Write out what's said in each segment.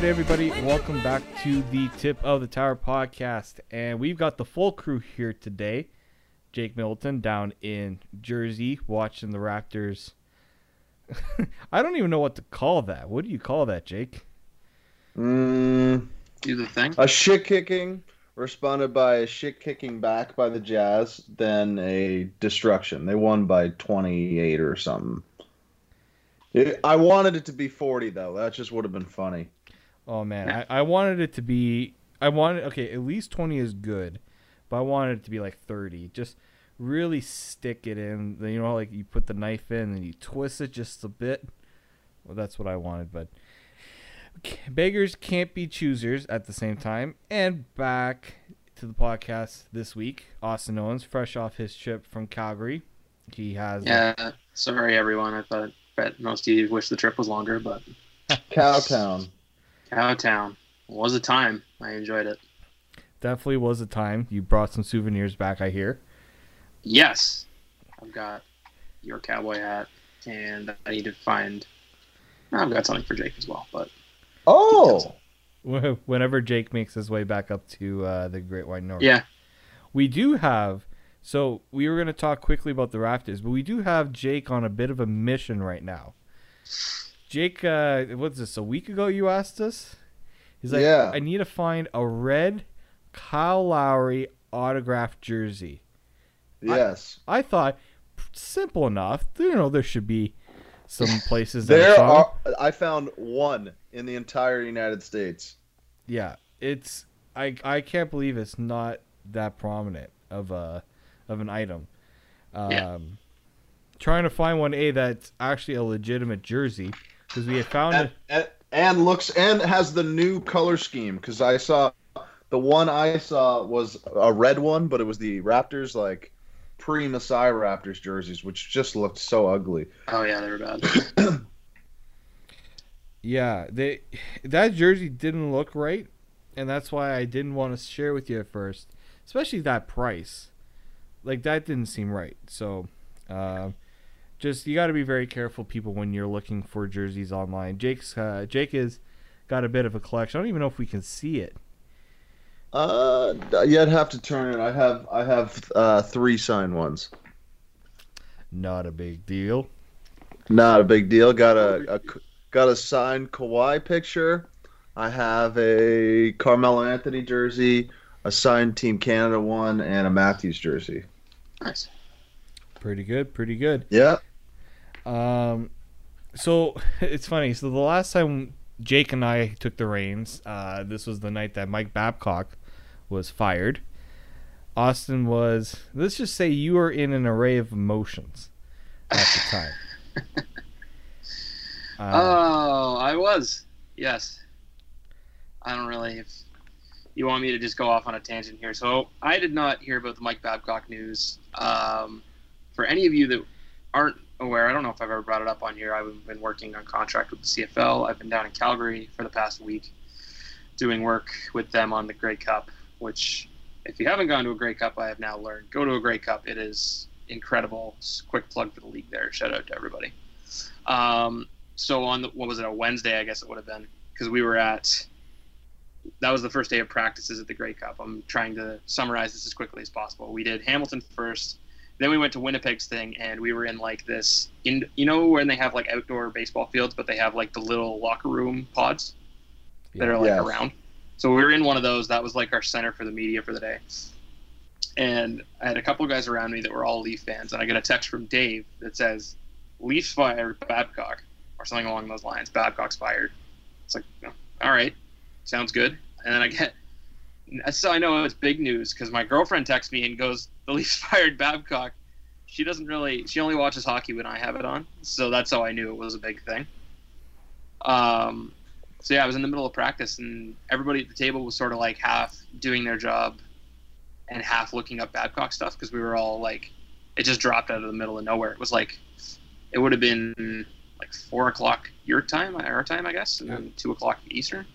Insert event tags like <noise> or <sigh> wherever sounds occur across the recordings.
right, everybody, welcome back to the Tip of the Tower podcast. And we've got the full crew here today. Jake Middleton down in Jersey watching the Raptors. <laughs> I don't even know what to call that. What do you call that, Jake? Mm, Do the thing. a shit kicking responded by a shit kicking back by the Jazz, then a destruction. They won by 28 or something. It, I wanted it to be 40 though. That just would have been funny. Oh man, I, I wanted it to be. I wanted okay, at least twenty is good, but I wanted it to be like thirty. Just really stick it in. You know, like you put the knife in and you twist it just a bit. Well, that's what I wanted, but beggars can't be choosers at the same time. And back to the podcast this week, Austin Owens, fresh off his trip from Calgary. He has Yeah. Sorry, everyone. I thought bet most of you wish the trip was longer, but Cowtown. Cowtown was a time. I enjoyed it. definitely was a time. You brought some souvenirs back, I hear. Yes, I've got your cowboy hat, and I need to find. I've got something for Jake as well, but Oh, Whenever Jake makes his way back up to uh, the Great White North. yeah, We do have. So we were going to talk quickly about the Raptors, but we do have Jake on a bit of a mission right now. Jake, uh, what's this? A week ago, you asked us. He's like, Yeah. I need to find a red Kyle Lowry autographed jersey. yes. I thought simple enough. You know, there should be some <laughs> places There are are. I found one in the entire United States. Yeah, it's I I can't believe it's not that prominent of a of an item. Um, Yeah. Trying to find one a that's actually a legitimate jersey because we had found and, it. and, and looks and has the new color scheme because I saw the one I saw was a red one, but it was the Raptors like pre Messiah Raptors jerseys, which just looked so ugly. oh yeah, they were bad. <clears throat> Yeah, they that jersey didn't look right, and that's why I didn't want to share with you at first, especially that price. Like that didn't seem right. So, uh, just you got to be very careful, people, when you're looking for jerseys online. Jake's uh, Jake has got a bit of a collection. I don't even know if we can see it. Uh, you'd have to turn it. I have I have uh, three signed ones. Not a big deal. Not a big deal. Got a, a got a signed Kawhi picture. I have a Carmelo Anthony jersey, a signed Team Canada one, and a Matthews jersey. nice. Pretty good. Pretty good. Yeah. Um, so <laughs> it's funny. So the last time Jake and I took the reins, uh, this was the night that Mike Babcock was fired. Austin was. Let's just say you were in an array of emotions at the time. <laughs> Uh, Oh, I was. Yes. I don't really. If you want me to just go off on a tangent here, so I did not hear about the Mike Babcock news. Um, for any of you that aren't aware, I don't know if I've ever brought it up on here. I've been working on contract with the CFL. I've been down in Calgary for the past week, doing work with them on the Grey Cup. Which, if you haven't gone to a Grey Cup, I have now learned go to a Grey Cup. It is incredible. Quick plug for the league there. Shout out to everybody. Um, so on the, what was it a Wednesday I guess it would have been because we were at that was the first day of practices at the Grey Cup. I'm trying to summarize this as quickly as possible. We did Hamilton first, then we went to Winnipeg's thing, and we were in like this in you know when they have like outdoor baseball fields, but they have like the little locker room pods that are like Yes. around. So we were in one of those. That was like our center for the media for the day. And I had a couple guys around me that were all Leaf fans, and I get a text from Dave that says, "Leafs fired Babcock." or something along those lines. Babcock's fired. It's like, oh, all right, sounds good. And then I get, so I know it's big news because my girlfriend texts me and goes, "The Leafs <laughs> fired Babcock." She doesn't really. She only watches hockey when I have it on, so that's how I knew it was a big thing. Um, so yeah, I was in the middle of practice, and everybody at the table was sort of like half doing their job, and half looking up Babcock stuff because we were all like, it just dropped out of the middle of nowhere. It was like, it would have been like four o'clock your time, our time, I guess, and then two o'clock Eastern.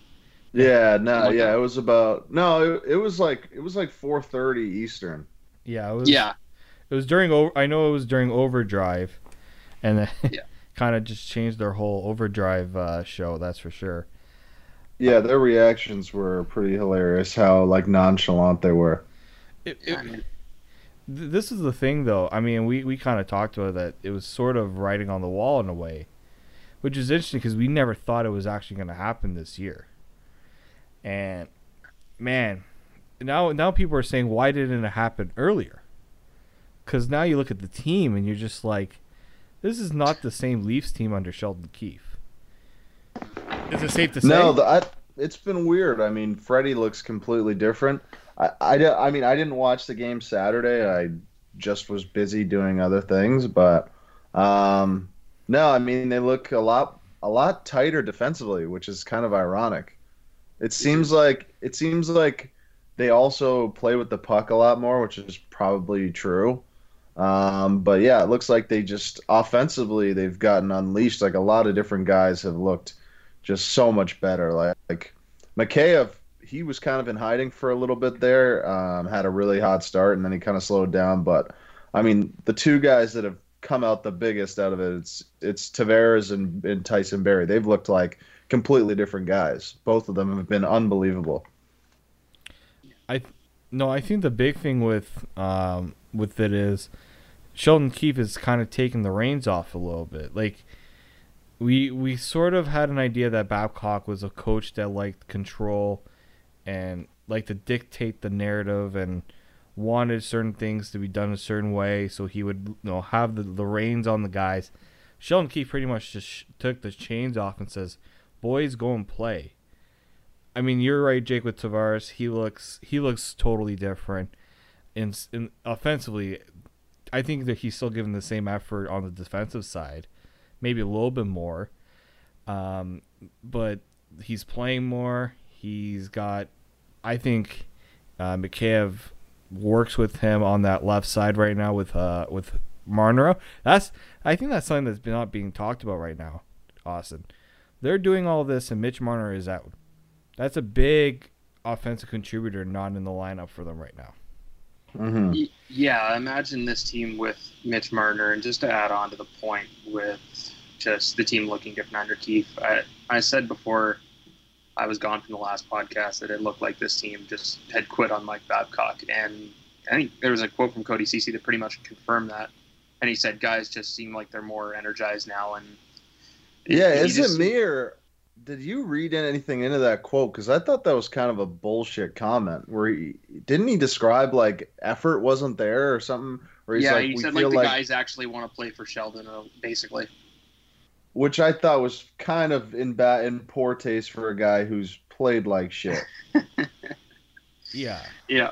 Yeah, no, Like yeah, that? it was about no, it, it was like it was like four thirty Eastern. Yeah, it was. Yeah, It was during. I know it was during Overdrive, and then Yeah. <laughs> kind of just changed their whole Overdrive uh, show. That's for sure. Yeah, their reactions were pretty hilarious. How like nonchalant they were. It, it, I mean, th- this is the thing, though. I mean, we, we kind of talked about that. It was sort of writing on the wall in a way, which is interesting because we never thought it was actually going to happen this year. And man, now now people are saying why didn't it happen earlier? Because now you look at the team and you're just like, this is not the same Leafs team under Sheldon Keefe. Is it safe to say? No, the, I, it's been weird. I mean, Freddie looks completely different. I, I, I mean, I didn't watch the game Saturday. I just was busy doing other things. But um, no, I mean, they look a lot a lot tighter defensively, which is kind of ironic. It seems like it seems like they also play with the puck a lot more, which is probably true. Um, but yeah, it looks like they just offensively they've gotten unleashed. Like a lot of different guys have looked just so much better. Like, like Mikheyev, he was kind of in hiding for a little bit there. Um, had a really hot start and then he kind of slowed down. But I mean, the two guys that have come out the biggest out of it, it's it's Tavares and, and Tyson Barrie. They've looked like completely different guys. Both of them have been unbelievable. No, I think the big thing with um, with it is Sheldon Keefe is kind of taking the reins off a little bit. Like we we sort of had an idea that Babcock was a coach that liked control and liked to dictate the narrative and wanted certain things to be done a certain way, so he would you know have the, the reins on the guys. Sheldon Keefe pretty much just sh- took the chains off and says, "Boys, go and play." I mean, you're right, Jake. With Tavares, he looks he looks totally different. In, in offensively, I think that he's still giving the same effort on the defensive side, maybe a little bit more. Um, but he's playing more. He's got, I think, uh, Mikheyev works with him on that left side right now with uh with Marnero. That's I think that's something that's not being talked about right now, Austin. They're doing all this and Mitch Marner is out. That's a big offensive contributor not in the lineup for them right now. Mm-hmm. Yeah, imagine this team with Mitch Marner, and just to add on to the point with just the team looking different under Keefe. I, I said before I was gone from the last podcast that it looked like this team just had quit on Mike Babcock, and I think there was a quote from Cody Ceci that pretty much confirmed that. And he said, "Guys just seem like they're more energized now." And Yeah, he is it just- me or did you read anything into that quote? Because I thought that was kind of a bullshit comment. Where he didn't he describe like effort wasn't there or something? Where he's yeah, like, he we said like the like, guys actually want to play for Sheldon, uh, basically. which I thought was kind of in bad in poor taste for a guy who's played like shit. <laughs> Yeah. Yeah.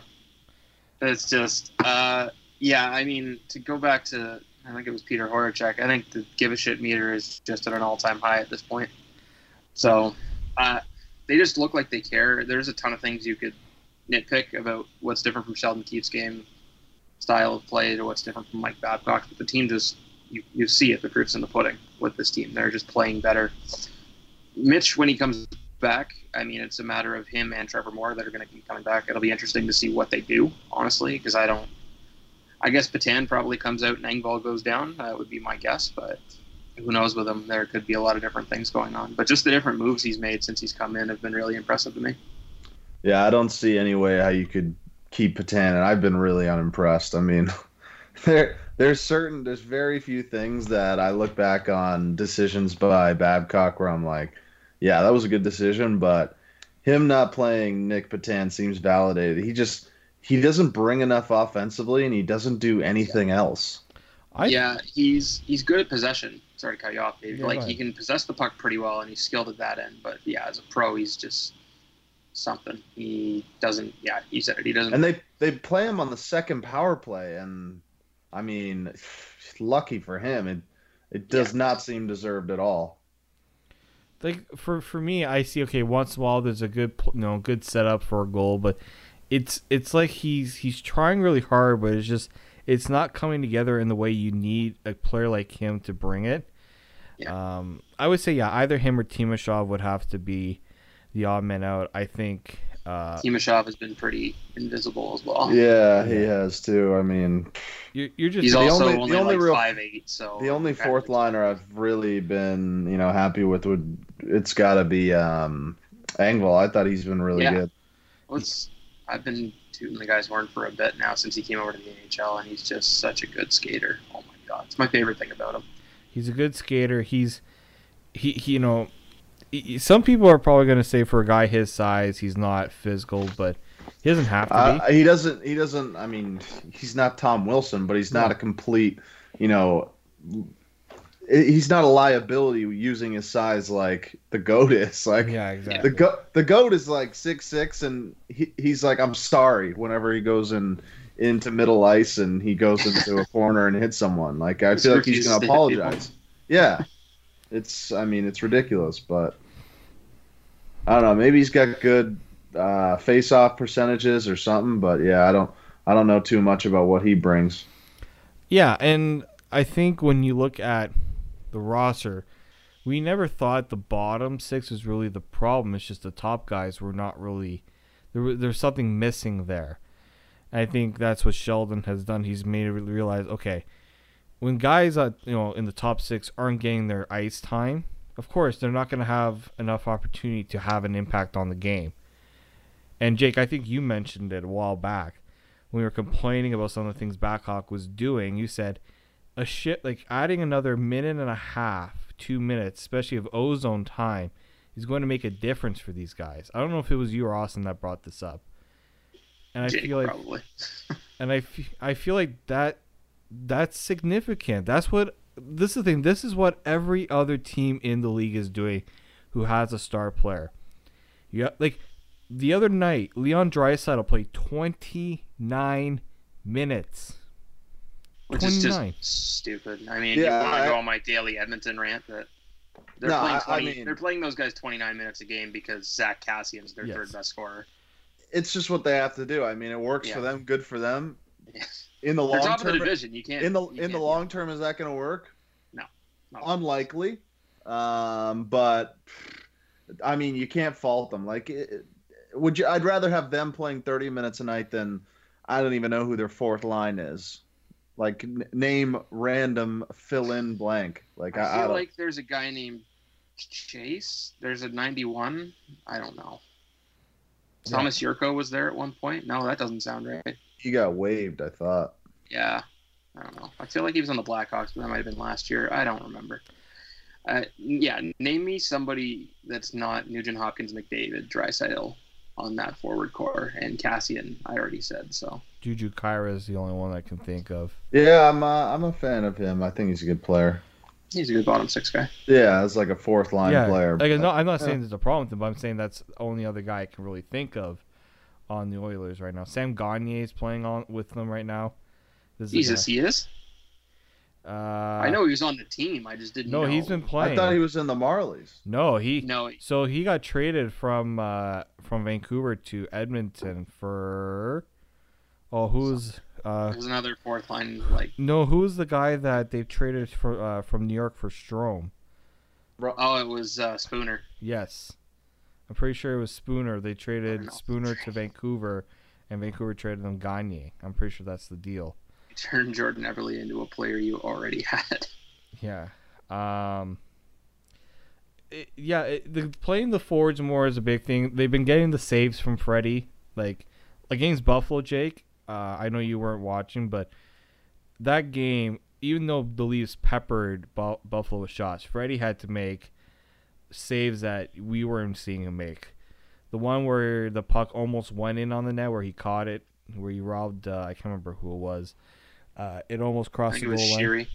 It's just, uh, yeah, I mean, to go back to, I think it was Peter Horachek, I think the give a shit meter is just at an all time high at this point. So, uh, they just look like they care. There's a ton of things you could nitpick about what's different from Sheldon Keefe's game style of play to what's different from Mike Babcock, but the team just, you, you see it, the proof's in the pudding with this team. They're just playing better. Mitch, when he comes back, I mean, it's a matter of him and Trevor Moore that are going to be coming back. It'll be interesting to see what they do, honestly, because I don't. I guess Petan probably comes out and Engvall goes down. That would be my guess, but who knows with him? There could be a lot of different things going on. But just the different moves he's made since he's come in have been really impressive to me. Yeah, I don't see any way how you could keep Petan, and I've been really unimpressed. I mean, <laughs> there there's certain there's very few things that I look back on decisions by Babcock where I'm like, yeah, that was a good decision, but him not playing Nick Petan seems validated. He just he doesn't bring enough offensively, and he doesn't do anything else. I yeah, he's he's good at possession. Sorry to cut you off, Dave. Yeah, like he can possess the puck pretty well, and he's skilled at that end. But yeah, as a pro, he's just something. He doesn't. Yeah, he said it. He doesn't. And they they play him on the second power play, and I mean, <sighs> lucky for him, it it does Yeah. not seem deserved at all. like for for me, I see okay once in a while there's a good pl- you know good setup for a goal, but it's it's like he's he's trying really hard, but it's just it's not coming together in the way you need a player like him to bring it. Um, I would say yeah, either him or Timashov would have to be the odd man out. I think. Uh, Timashov has been pretty invisible as well. Yeah, he has too. I mean, you're, you're just He's The also only- only, the only like real- five eight. So the only fourth liner I've really been, you know, happy with would it's got to be um, Engvall, I thought he's been really Yeah. good. Well, it's, I've been tooting the guy's horn for a bit now since he came over to the NHL, and he's just such a good skater. Oh my god, it's my favorite thing about him. He's a good skater. He's he, he you know he- some people are probably going to say for a guy his size he's not physical, but he doesn't have to Uh, he doesn't. He doesn't. I mean, he's not Tom Wilson, but he's not No. a complete. You know, he's not a liability using his size like the goat is. <laughs> Like Yeah, exactly. the goat. The goat is like six six, and he, he's like, I'm sorry. Whenever he goes in into middle ice and he goes into a corner and hits someone, like I feel like he's gonna to hit people. apologize. Yeah, it's. I mean, it's ridiculous, but I don't know. Maybe he's got good uh, face-off percentages or something, but yeah, I don't. I don't know too much about what he brings. Yeah, and I think when you look at the roster, we never thought the bottom six was really the problem. It's just the top guys were not really there. There's something missing there. I think that's what Sheldon has done. He's made it realize, okay, when guys you know in the top six aren't getting their ice time, of course they're not going to have enough opportunity to have an impact on the game. And Jake, I think you mentioned it a while back when we were complaining about some of the things Babcock was doing. You said a shit like adding another minute and a half, two minutes, especially of ozone time, is going to make a difference for these guys. I don't know if it was you or Austin that brought this up, and I feel like probably. <laughs> and I, f- I feel like that that's significant. That's what this is the thing. This is what every other team in the league is doing who has a star player. Yeah, like the other night, Leon Draisaitl played 29 minutes. Which is just stupid. I mean, Yeah, you want to I- go on my daily Edmonton rant that they're No, playing I- I mean- they're playing those guys 29 minutes a game because Zach Kassian's their Yes. third best scorer. It's just what they have to do. I mean, it works for them. Good for them. Yeah. In the They're long top of the term, division. You can't in the you in the can't- long term, is that going to work? No. No. Unlikely. Um, but I mean, you can't fault them. Like, it, would you? I'd rather have them playing 30 minutes a night than I don't even know who their fourth line is. Like, n- name random fill in blank. Like, I, I I, feel don't. like there's a guy named Chase. There's a 91. I don't know. Yeah. Tomas Jurco was there at one point. No, that doesn't sound right. he got waived. I thought. Yeah, I don't know. I feel like he was on the Blackhawks, but that might have been last year. I don't remember. Uh, yeah, name me somebody that's not Nugent Hopkins, McDavid, Draisaitl on that forward core, and Kassian. I already said so. Juju Khaira is the only one I can think of. Yeah, I'm. Uh, I'm a fan of him. I think he's a good player. He's a good bottom six guy. Yeah, as like a fourth line yeah, player. like, but- no, I'm not yeah. saying there's a problem with him, but I'm saying that's the only other guy I can really think of on the Oilers right now. Sam Gagne is playing on with them right now. This is Jesus, he is. guy- I uh, know he was on the team. I just didn't. No, know. he's been playing. I thought he was in the Marlies. No, he. No, So he got traded from uh, from Vancouver to Edmonton for. Oh, who's uh it was another fourth line. Like, no? Who's the guy that they traded for uh, from New York for Strome? oh, it was uh, Spooner. Yes, I'm pretty sure it was Spooner. They traded. Spooner to Vancouver, and Vancouver traded them Gagne. I'm pretty sure that's the deal. You turned Jordan Eberle into a player you already <laughs> had. Yeah. Um. it- yeah, it, the playing the forwards more is a big thing. They've been getting the saves from Freddie, like against Buffalo. Jake, uh, I know you weren't watching, but that game, even though the Leafs peppered Bu- Buffalo with shots, Freddie had to make saves that we weren't seeing him make. The one where the puck almost went in on the net, where he caught it, where he robbed. Uh, I can't remember who it was. Uh, it almost I crossed think the it was goal line. Sheary.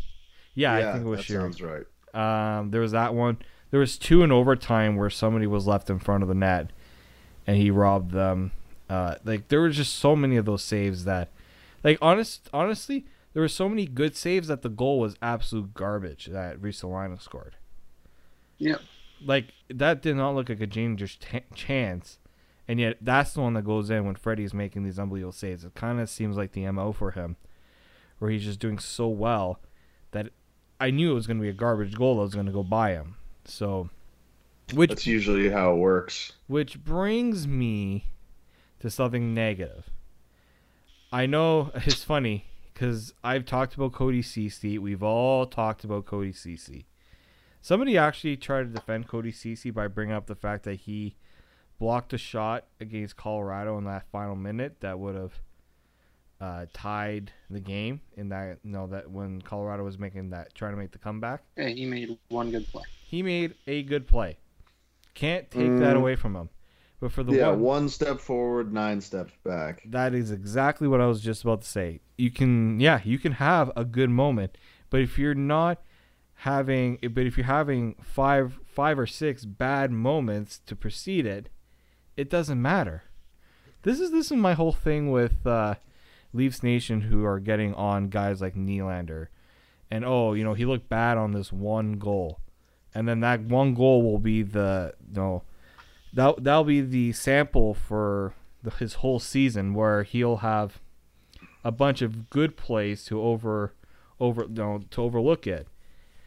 Yeah, I think it was that Shearer. sounds right. Um, there was that one. There was two in overtime where somebody was left in front of the net, and he robbed them. Uh, like there were just so many of those saves that, like honest, honestly, there were so many good saves that the goal was absolute garbage that Ristolainen scored. Yep. Like that did not look like a dangerous t- chance, and yet that's the one that goes in when Freddie's making these unbelievable saves. It kind of seems like the mo for him, where he's just doing so well that I knew it was going to be a garbage goal that was going to go by him. So, which That's usually how it works. which brings me to something negative. I know <laughs> it's funny because I've talked about Cody Ceci. We've all talked about Cody Ceci. Somebody actually tried to defend Cody Ceci by bringing up the fact that he blocked a shot against Colorado in that final minute that would have uh, tied the game in that you know that when Colorado was making that trying to make the comeback. Okay, he made one good play. He made a good play. Can't take that Mm. away from him. But for the yeah, one, one step forward, nine steps back. that is exactly what I was just about to say. You can yeah, you can have a good moment, but if you're not having but if you're having five five or six bad moments to precede it, it doesn't matter. This is this is my whole thing with uh Leafs Nation who are getting on guys like Nylander. And oh, you know, he looked bad on this one goal. And then that one goal will be the no that that'll be the sample for the, his whole season where he'll have a bunch of good plays to over over no to overlook it.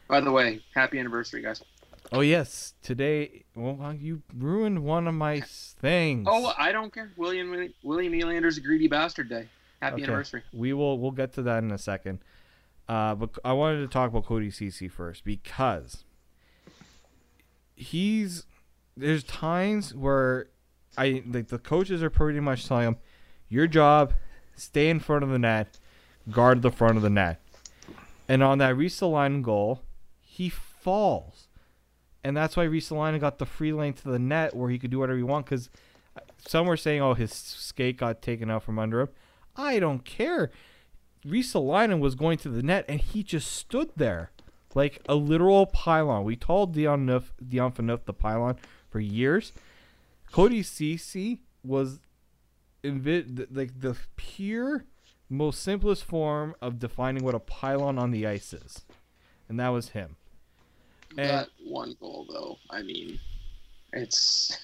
By the way, happy anniversary, guys. Oh yes, today. Well, you ruined one of my things. Oh, I don't care. William William Nylander's a greedy bastard day. Happy Okay. anniversary. we will we'll get to that in a second. Uh, but I wanted to talk about Cody Ceci first because he's there's times where I like the coaches are pretty much telling him, your job, stay in front of the net, guard the front of the net, and on that Ristolainen goal, he falls, and that's why Ristolainen got the free lane to the net where he could do whatever he want because uh, some were saying, oh, his skate got taken out from under him. I don't care. Ristolainen was going to the net and he just stood there like a literal pylon. We told Dion Nuff, Dion Phaneuf the pylon for years. Cody Ceci was invi- like the pure, most simplest form of defining what a pylon on the ice is, and that was him. And that one goal, though, I mean, it's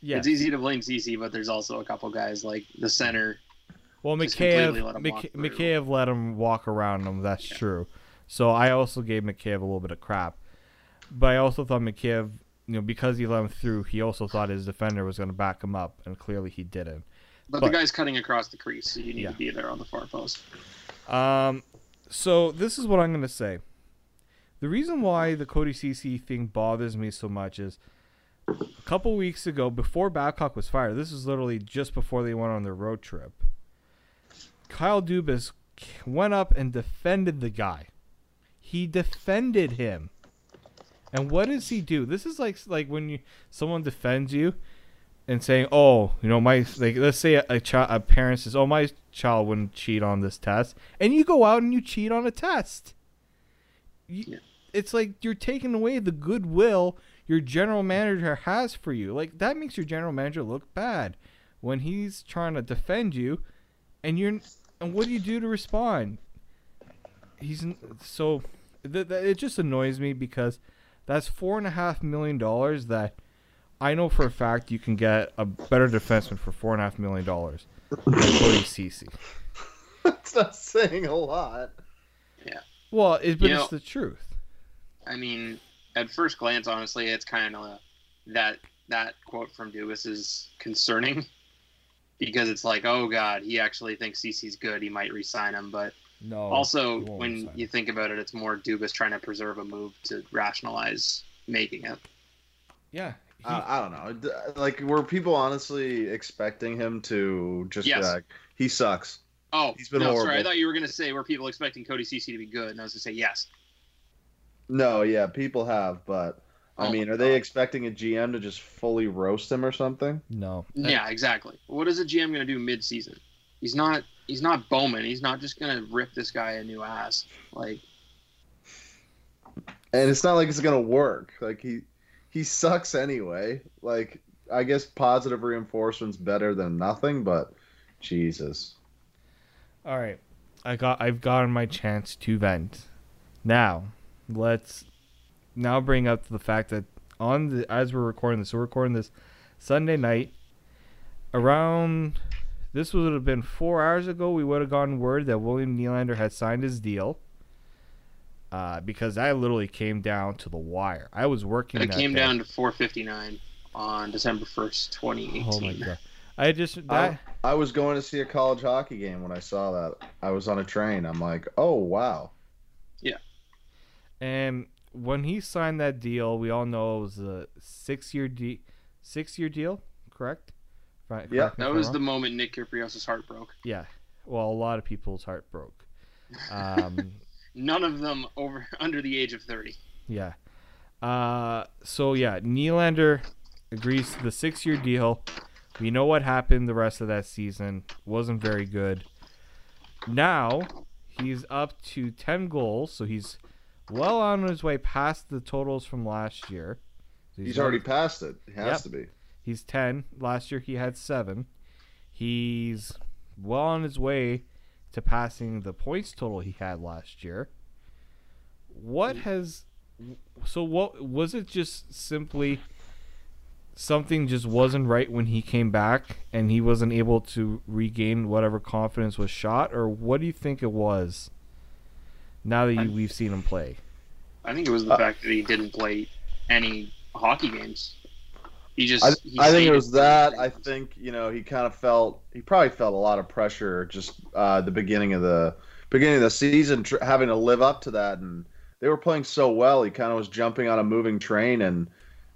yeah, it's easy to blame Ceci, but there's also a couple guys like the center. Well, completely Mikheyev, let him walk let him walk around him. That's Yeah. true. So I also gave Mikheyev a little bit of crap, but I also thought Mikheyev, you know, because he let him through, he also thought his defender was going to back him up, and clearly he didn't. But, But- the guy's cutting across the crease, so you need Yeah. to be there on the far post. Um, so this is what I'm going to say. The reason why the Cody Ceci thing bothers me so much is a couple weeks ago, before Babcock was fired, this is literally just before they went on their road trip. Kyle Dubas went up and defended the guy. He defended him. And what does he do? This is like like when you someone defends you and saying, "Oh, you know, my like let's say a, a child a parent says, "Oh, my child wouldn't cheat on this test." And you go out and you cheat on a test. You, Yeah. It's like you're taking away the goodwill your general manager has for you. Like that makes your general manager look bad when he's trying to defend you and you're and what do you do to respond? He's so th- th- it just annoys me because that's four and a half million dollars that I know for a fact you can get a better defenseman for four and a half million dollars than Cody Ceci. <laughs> That's not saying a lot. Yeah. Well, it, but You it's know- the truth. I mean, at first glance, honestly, it's kind of that that quote from Dubas is concerning <laughs> because it's like, oh god, he actually thinks Ceci's good. He might re-sign him, but No. also when re-sign you think about it, it's more Dubas trying to preserve a move to rationalize making it. yeah, he, I, I don't know. Like, were people honestly expecting him to just Yes. be like, he sucks? Oh, He's been no, sorry. I thought you were gonna say were people expecting Cody Ceci to be good, and I was gonna say yes. No, yeah, people have, but I Oh mean, my are they expecting a GM to just fully roast him or something? no. Yeah, exactly. What is a GM gonna do mid-season? He's not. He's not Bowman. He's not just gonna rip this guy a new ass. Like, And it's not like it's gonna work. Like he he sucks anyway. Like I guess positive reinforcement's better than nothing, but Jesus. All right, I got I've gotten my chance to vent. Now, let's now bring up the fact that on the as we're recording this, we're recording this Sunday night. Around this would have been four hours ago. We would have gotten word that William Nylander had signed his deal. Uh, because I literally came down to the wire. I was working. it that came day. down to 4:59 on December 1st, 2018. Oh my god! I just that. I was going to see a college hockey game when I saw that. I was on a train. I'm like, oh wow. Yeah. And when he signed that deal, we all know it was a six-year de- six-year deal, correct? Right, Yeah. correct me if That was the moment Nick Kypreos' heart broke. Yeah. Well, a lot of people's heart broke. Um, <laughs> None of them over <laughs> under the age of 30. yeah. Uh, so yeah, Nylander agrees to the six-year deal. We know what happened the rest of that season. Wasn't very good. Now he's up to ten goals, so he's well on his way past the totals from last year. So He's not- already passed it. He has Yep. to be. He's 10. Last year he had 7. He's well on his way to passing the points total he had last year. What has so what was it just simply something just wasn't right when he came back and he wasn't able to regain whatever confidence was shot or what do you think it was now that you, we've seen him play? I think it was the Uh, fact that he didn't play any hockey games. He just. I, he I think it was that. I think you know he kind of felt he probably felt a lot of pressure just uh, the beginning of the beginning of the season, tr- having to live up to that, and they were playing so well. He kind of was jumping on a moving train, and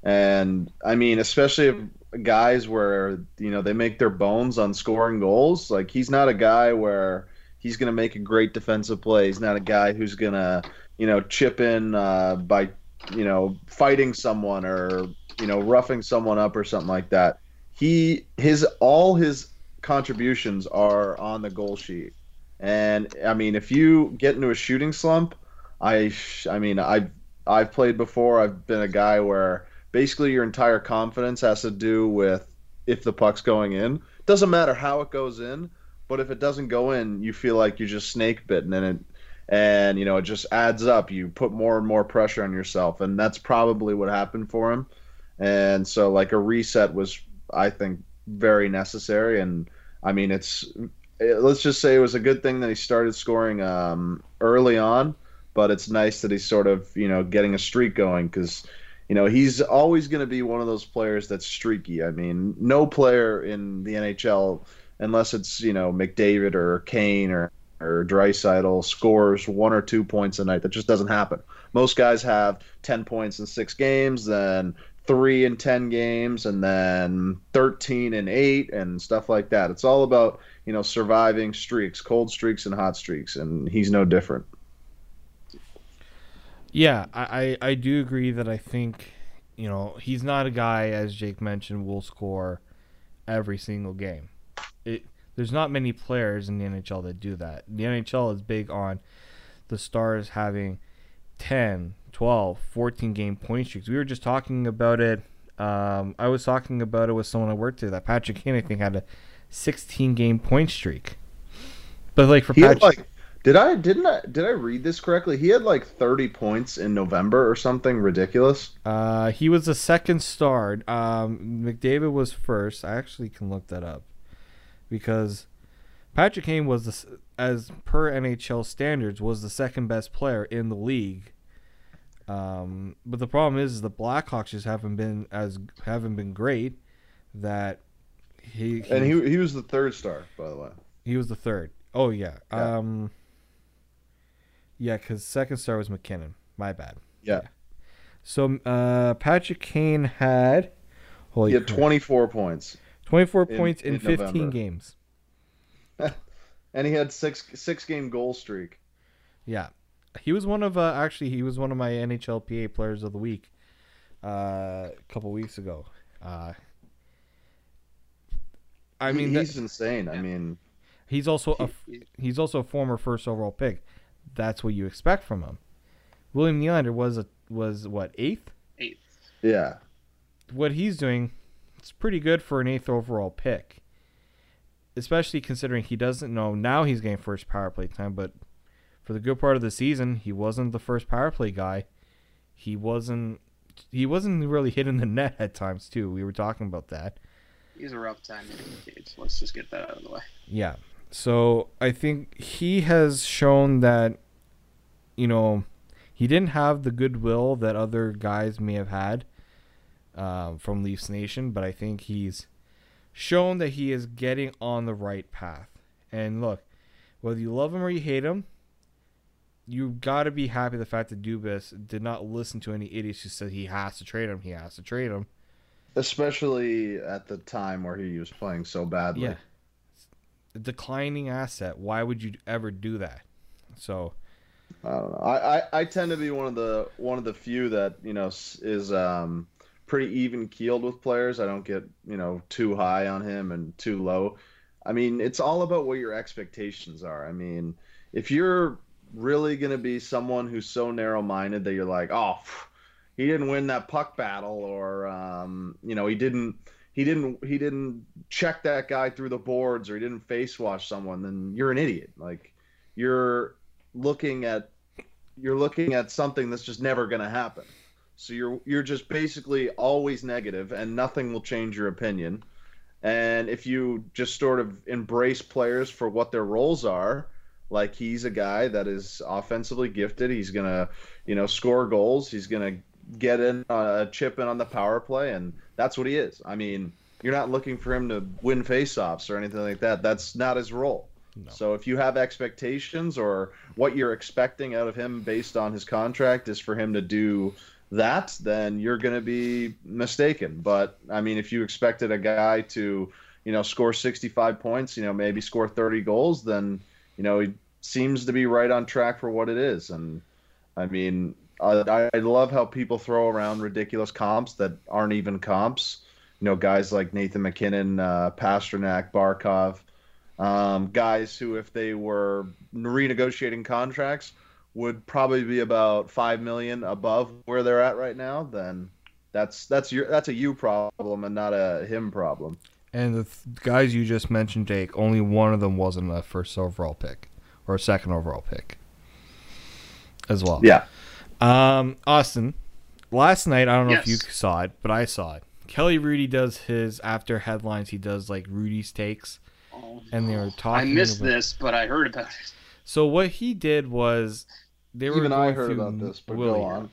and I mean, especially if guys where you know they make their bones on scoring goals. Like he's not a guy where he's going to make a great defensive play. He's not a guy who's going to you know chip in uh, by you know fighting someone or you know roughing someone up or something like that. He his all his contributions are on the goal sheet. And I mean, if you get into a shooting slump, I I mean, I've I've played before. I've been a guy where basically your entire confidence has to do with if the puck's going in. Doesn't matter how it goes in, but if it doesn't go in, you feel like you're just snake bitten and it and you know it just adds up. You put more and more pressure on yourself, and that's probably what happened for him. And so like a reset was I think very necessary and I mean it's it- let's just say it was a good thing that he started scoring um, early on, but it's nice that he's sort of you know getting a streak going because you know he's always going to be one of those players that's streaky. I mean, no player in the NHL, unless it's you know McDavid or Kane or or Draisaitl, scores one or two points a night. That just doesn't happen. Most guys have ten points in six games, then three and ten games, and then thirteen and eight, and stuff like that. It's all about you know, surviving streaks, cold streaks and hot streaks, and he's no different. Yeah, I, I, I do agree that I think, you know, he's not a guy, as Jake mentioned, will score every single game. It there's not many players in the NHL that do that. The NHL is big on the stars having 10, 12, 14 game point streaks. We were just talking about it. Um, I was talking about it with someone I worked with. That Patrick Kane, I think, had a 16 game point streak. But like for He Patrick, like, did I didn't I did I read this correctly? He had like thirty points in November or something ridiculous. Uh, he was the second star. Um, McDavid was first. I actually can look that up because Patrick Kane was the, as per NHL standards was the second best player in the league. Um, but the problem is, is the Blackhawks just haven't been as haven't been great. That he, And he he was the third star, by the way. he was the third. Oh yeah. Yeah. Um. Yeah, because second star was MacKinnon. My bad. Yeah. So uh, Patrick Kane had holy He had crap, twenty four points. 24 in- points in, in 15 November. games. <laughs> And he had six six game goal streak. Yeah, he was one of uh, actually he was one of my NHLPA players of the week uh, a couple weeks ago. Uh, I He- mean, that- he's insane. I mean, he's also a he's also a former first overall pick. That's what you expect from him. William Nylander was a was what eighth. eighth. yeah. What he's doing, it's pretty good for an eighth overall pick. Especially considering he doesn't know now he's getting first power play time, but for the good part of the season, he wasn't the first power play guy. He wasn't he wasn't really hitting the net at times too. We were talking about that. He's a rough time the. Let's just get that out of the way. Yeah. So I think he has shown that, you know, he didn't have the goodwill that other guys may have had um, from Leafs Nation, but I think he's shown that he is getting on the right path. And look, whether you love him or you hate him, you got to be happy the fact that Dubas did not listen to any idiots who said he has to trade him. He has to trade him. especially at the time where he was playing so badly. Yeah. A declining asset. Why would you ever do that? So I don't know. I, I, I tend to be one of the one of the few that you know is um, pretty even keeled with players. I don't get you know too high on him and too low. I mean, it's all about what your expectations are. I mean, if you're really going to be someone who's so narrow minded that you're like, oh, he didn't win that puck battle, or um, you know, he didn't he didn't he didn't check that guy through the boards, or he didn't face wash someone, then you're an idiot. Like you're looking at you're looking at something that's just never going to happen. So you're you're just basically always negative, and nothing will change your opinion. And if you just sort of embrace players for what their roles are, like he's a guy that is offensively gifted, he's gonna you know score goals, he's gonna get in uh, chip in on the power play, and that's what he is. I mean, you're not looking for him to win faceoffs or anything like that. That's not his role. No. So if you have expectations or what you're expecting out of him based on his contract is for him to do that, then you're going to be mistaken. But I mean, if you expected a guy to, you know, score 65 points, you know, maybe score 30 goals, then you know he seems to be right on track for what it is. And I mean, I, I love how people throw around ridiculous comps that aren't even comps. You know, guys like Nathan MacKinnon, uh, Pastrnak, Barkov um, guys who, if they were renegotiating contracts, would probably be about five million above where they're at right now. Then that's that's your that's a you problem and not a him problem. And the th- guys you just mentioned, Jake, only one of them wasn't a first overall pick or a second overall pick as well. Yeah, Um, Austin, last night, I don't know if you saw it, but I saw it. Kelly Hrudey does his after headlines, he does like Hrudey's takes. Oh, And they were I missed about- this, but I heard about it. So what he did was they were even I going heard about this. But Willie, go on.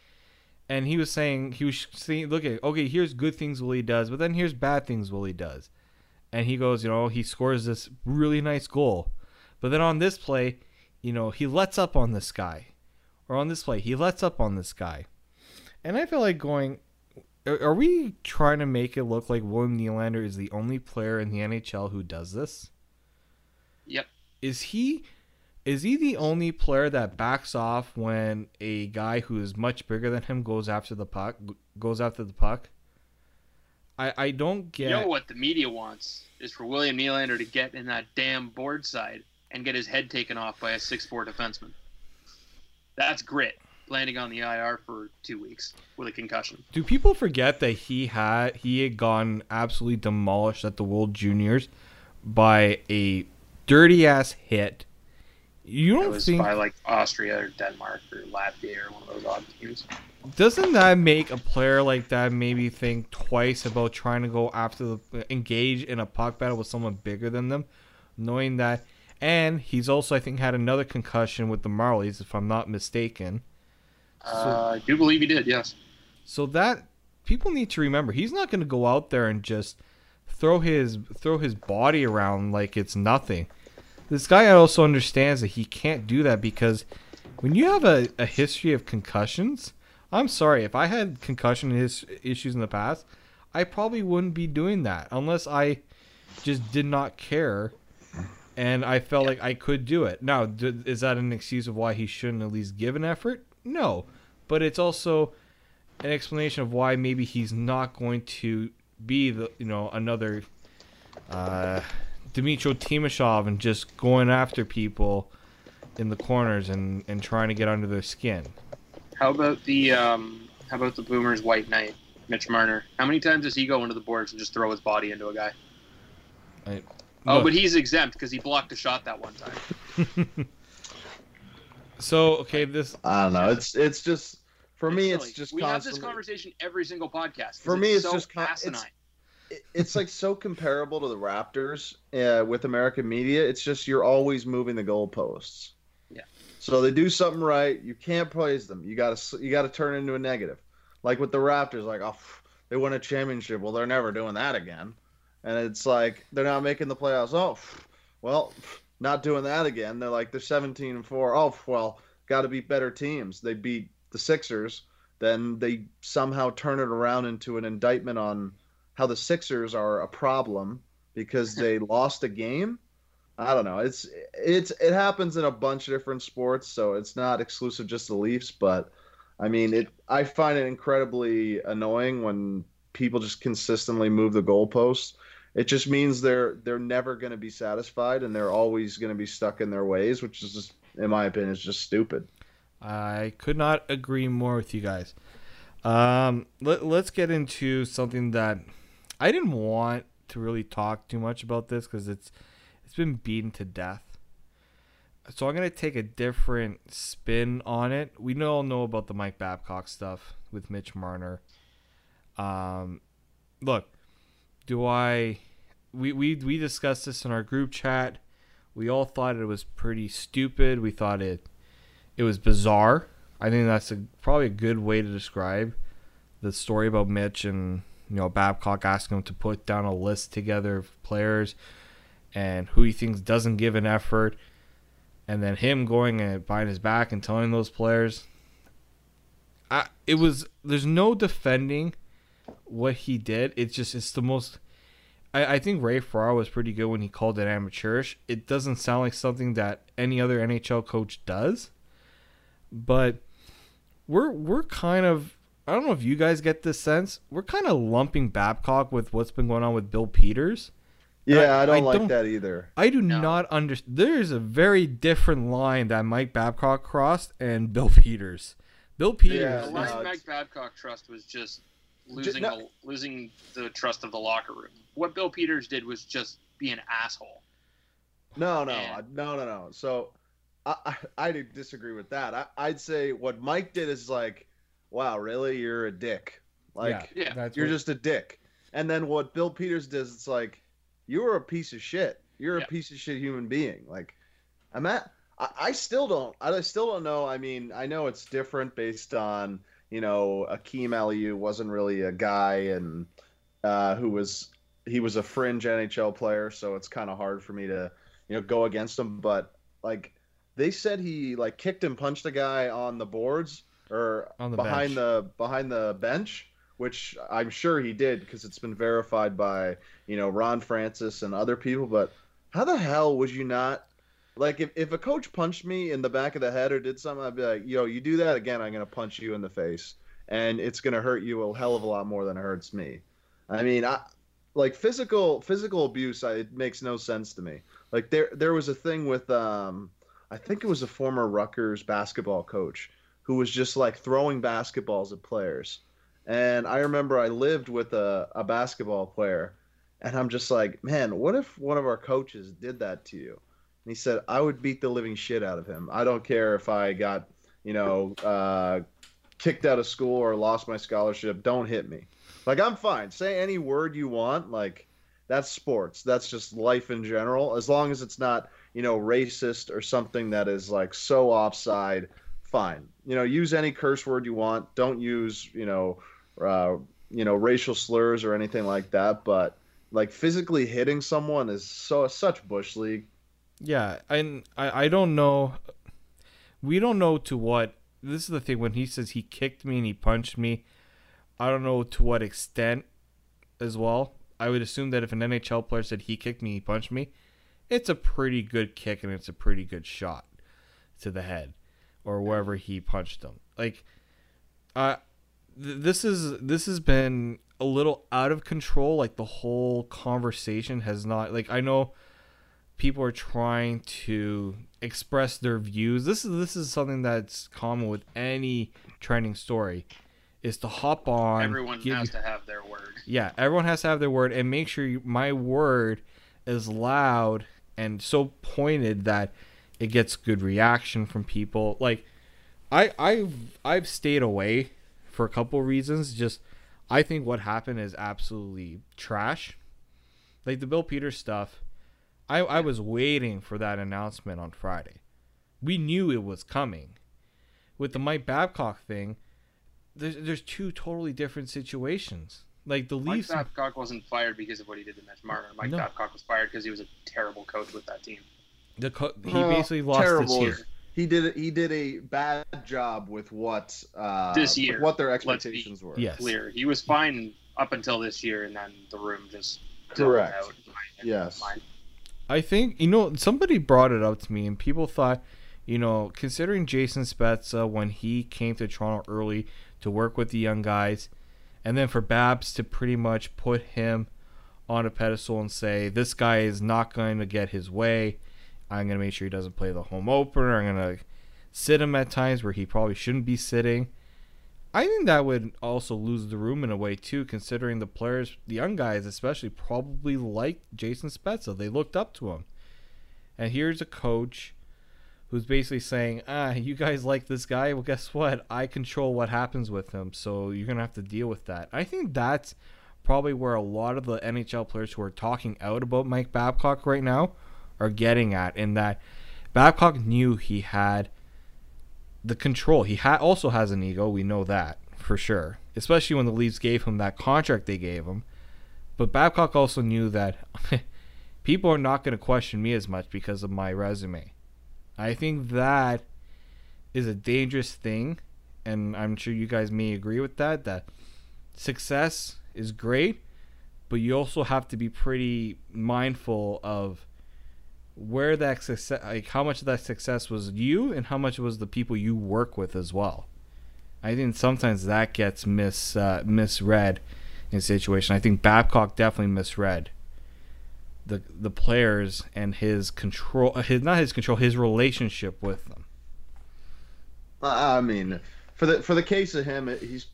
and he was saying he was saying, look at okay, here's good things Willie does, but then here's bad things Willie does, and he goes, you know, he scores this really nice goal, but then on this play, you know, he lets up on this guy, or on this play, he lets up on this guy, and I feel like going. Are we trying to make it look like William Nylander is the only player in the NHL who does this? Yep. Is he is he the only player that backs off when a guy who is much bigger than him goes after the puck goes after the puck? I I don't get You know what the media wants is for William Nylander to get in that damn board side and get his head taken off by a six-four defenseman. That's grit. Landing on the IR for two weeks with a concussion. Do people forget that he had he had gone absolutely demolished at the World Juniors by a dirty ass hit? You don't think by like Austria or Denmark or Latvia or one of those odd teams. Doesn't that make a player like that maybe think twice about trying to go after the engage in a puck battle with someone bigger than them, knowing that and he's also I think had another concussion with the Marlies if I'm not mistaken. Uh, I do believe he did. Yes. So that people need to remember he's not going to go out there and just throw his throw his body around like it's nothing. This guy also understands that he can't do that because when you have a, a history of concussions, I'm sorry if I had concussion his, issues in the past, I probably wouldn't be doing that unless I just did not care and I felt like I could do it. Now, d- is that an excuse of why he shouldn't at least give an effort? No, but it's also an explanation of why maybe he's not going to be the you know another uh, Dmytro Timashov and just going after people in the corners and, and trying to get under their skin. How about the um, how about the Boomers' White Knight, Mitch Marner? How many times does he go into the boards and just throw his body into a guy? I- Oh, but he's exempt because he blocked a shot that one time. <laughs> so okay, this I don't know. It's it's just for me. It's just we have this conversation every single podcast. For me, it's so just con- asinine. it- it's like so comparable to the Raptors uh, with American media. It's just you're always moving the goalposts. So they do something right, you can't praise them. You got to you got to turn into a negative. Like with the Raptors, like oh, they won a championship. Well, they're never doing that again. And it's like they're not making the playoffs. Oh, well, not doing that again. They're like they're 17 and four. Oh, well, got to beat better teams. They beat the Sixers. Then they somehow turn it around into an indictment on how the Sixers are a problem because they <laughs> lost a game. I don't know. It's it's it happens in a bunch of different sports, so it's not exclusive just the Leafs. But I mean, it. I find it incredibly annoying when people just consistently move the goalposts. It just means they're they're never going to be satisfied, and they're always going to be stuck in their ways, which is just, in my opinion, is just stupid. I could not agree more with you guys. Um, let, let's get into something that I didn't want to really talk too much about this because it's it's been beaten to death. So I'm gonna take a different spin on it. We all know about the Mike Babcock stuff with Mitch Marner. Um, look, do I? We we we discussed this in our group chat. We all thought it was pretty stupid. We thought it it was bizarre. I think that's a, probably a good way to describe the story about Mitch and you know Babcock asking him to put down a list together of players and who he thinks doesn't give an effort, and then him going and behind his back and telling those players. I it was there's no defending what he did. It's just it's the most. I, I think Ray Ferraro was pretty good when he called it amateurish. It doesn't sound like something that any other NHL coach does, but we're we're kind of I don't know if you guys get this sense. We're kind of lumping Babcock with what's been going on with Bill Peters. Yeah, I, I don't I like don't, that either. I do no. not understand. There's a very different line that Mike Babcock crossed and Bill Peters. Bill Peters. Yeah, the line Mike Babcock trust was just losing no. the, losing the trust of the locker room. What Bill Peters did was just be an asshole. No, no, and, no, no, no. So I, I, I disagree with that. I, I'd say what Mike did is like wow, really? You're a dick. Like, yeah, yeah. you're just a dick. And then what Bill Peters does, it's like, you're a piece of shit. You're yeah. a piece of shit human being. Like, I'm at. I, I still don't. I still don't know. I mean, I know it's different based on you know Akim Aliu wasn't really a guy and uh, who was he was a fringe NHL player, so it's kind of hard for me to you know go against him. But like they said, he like kicked and punched a guy on the boards or on the behind bench. the behind the bench, which I'm sure he did because it's been verified by you know Ron Francis and other people. But how the hell would you not? Like if, if a coach punched me in the back of the head or did something, I'd be like, yo, you do that again, I'm gonna punch you in the face, and it's gonna hurt you a hell of a lot more than it hurts me. I mean, I like physical physical abuse. I, it makes no sense to me. Like there there was a thing with um, I think it was a former Rutgers basketball coach who was just like throwing basketballs at players. And I remember I lived with a, a basketball player, and I'm just like, man, what if one of our coaches did that to you? And he said, I would beat the living shit out of him. I don't care if I got, you know, uh, kicked out of school or lost my scholarship. Don't hit me. Like, I'm fine. Say any word you want. Like, that's sports. That's just life in general. As long as it's not, you know, racist or something that is like so offside fine. You know, use any curse word you want. Don't use, you know, uh, you know, racial slurs or anything like that. But like physically hitting someone is so such bush league. Yeah, and I I don't know. We don't know to what. This is the thing when he says he kicked me and he punched me. I don't know to what extent, as well. I would assume that if an NHL player said he kicked me, he punched me, it's a pretty good kick and it's a pretty good shot to the head or wherever he punched them. Like, uh, th- this is this has been a little out of control. Like the whole conversation has not. Like I know people are trying to express their views. This is this is something that's common with any trending story. Is to hop on. Everyone has to have their word. Yeah, everyone has to have their word, and make sure you, my word is loud and so pointed that it gets good reaction from people. Like I I've I've stayed away for a couple reasons. Just I think what happened is absolutely trash. Like the Bill Peters stuff, I I was waiting for that announcement on Friday. We knew it was coming. With the Mike Babcock thing, there's there's two totally different situations. Like the Leafs. Mike Babcock wasn't fired because of what he did to Mitch Marner. Mike no. Babcock was fired because he was a terrible coach with that team. The co- he basically lost terrible. this year. He did he did a bad job with what uh, this year what their expectations were. Yes. clear. He was fine up until this year, and then the room just Correct. out. Yes. Mine. I think you know somebody brought it up to me, and people thought, you know, considering Jason Spezza when he came to Toronto early to work with the young guys, and then for Babs to pretty much put him on a pedestal and say this guy is not going to get his way. I'm going to make sure he doesn't play the home opener. I'm going to sit him at times where he probably shouldn't be sitting. I think that would also lose the room in a way too, considering the players, the young guys especially, probably liked Jason Spezza. They looked up to him, and here's a coach who's basically saying, "Ah, you guys like this guy? Well, guess what? I control what happens with him, so you're gonna have to deal with that." I think that's probably where a lot of the NHL players who are talking out about Mike Babcock right now are getting at, in that Babcock knew he had the control. He ha- also has an ego. We know that for sure, especially when the Leafs gave him that contract they gave him. But Babcock also knew that <laughs> people are not going to question me as much because of my resume. I think that is a dangerous thing, and I'm sure you guys may agree with that. That success is great, but you also have to be pretty mindful of where that success, like how much of that success was you, and how much was the people you work with as well. I think sometimes that gets mis uh, misread in situation. I think Babcock definitely misread the the players and his control, his not his control, his relationship with them. I mean, for the for the case of him, he's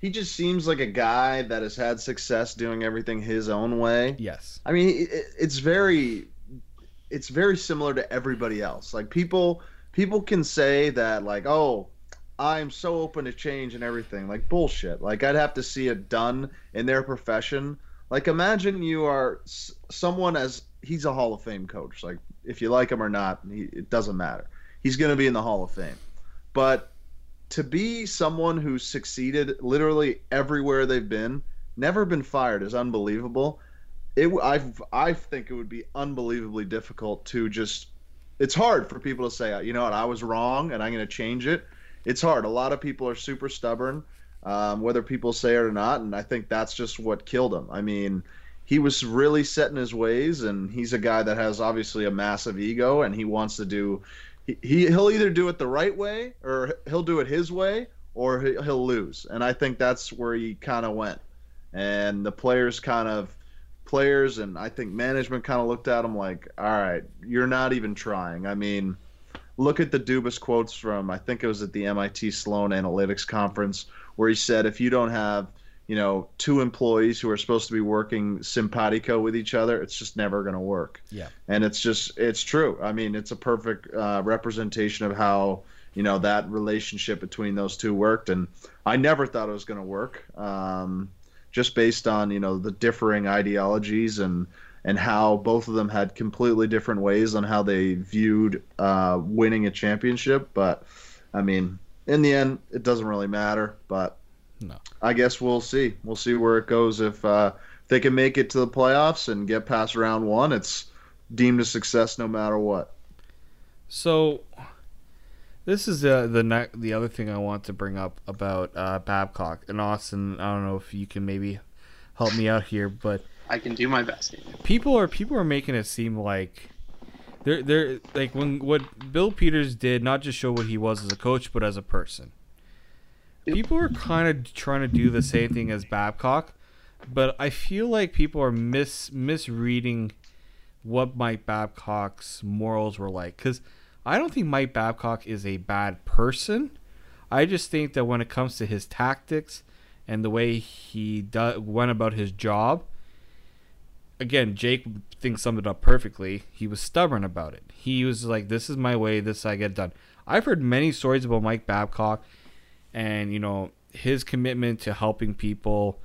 he just seems like a guy that has had success doing everything his own way. Yes. I mean, it, it's very it's very similar to everybody else. Like people people can say that like, "Oh, I'm so open to change and everything." Like bullshit. Like I'd have to see it done in their profession. Like imagine you are someone as he's a Hall of Fame coach. Like if you like him or not, he, it doesn't matter. He's going to be in the Hall of Fame. But to be someone who's succeeded literally everywhere they've been, never been fired is unbelievable. It I I think it would be unbelievably difficult to just. It's hard for people to say, you know what, I was wrong and I'm going to change it. It's hard. A lot of people are super stubborn, um, whether people say it or not, and I think that's just what killed him. I mean, he was really set in his ways, and he's a guy that has obviously a massive ego, and he wants to do. He, he he'll either do it the right way or he'll do it his way or he- he'll lose, and I think that's where he kind of went, and the players kind of players and I think management kind of looked at him like, all right, you're not even trying. I mean, look at the Dubas quotes from I think it was at the MIT Sloan Analytics conference where he said if you don't have you know two employees who are supposed to be working simpatico with each other, it's just never going to work. Yeah. And it's just it's true. I mean, it's a perfect uh, representation of how you know that relationship between those two worked, and I never thought it was going to work. Um, just based on you know the differing ideologies and and how both of them had completely different ways on how they viewed uh, winning a championship. But I mean, in the end, it doesn't really matter. But No. I guess we'll see. We'll see where it goes. If uh, they can make it to the playoffs and get past round one, it's deemed a success no matter what. So, this is the the ne- the other thing I want to bring up about uh, Babcock and Austin. I don't know if you can maybe help me out here, but I can do my best. people are people are making it seem like they're they're like when what Bill Peters did not just show what he was as a coach, but as a person. People are kind of trying to do the same thing as Babcock, but I feel like people are mis misreading what Mike Babcock's morals were like because I don't think Mike Babcock is a bad person. I just think that when it comes to his tactics and the way he do- went about his job, again, Jake thinks summed it up perfectly. He was stubborn about it. He was like, "This is my way. This I get done." I've heard many stories about Mike Babcock, and you know his commitment to helping people.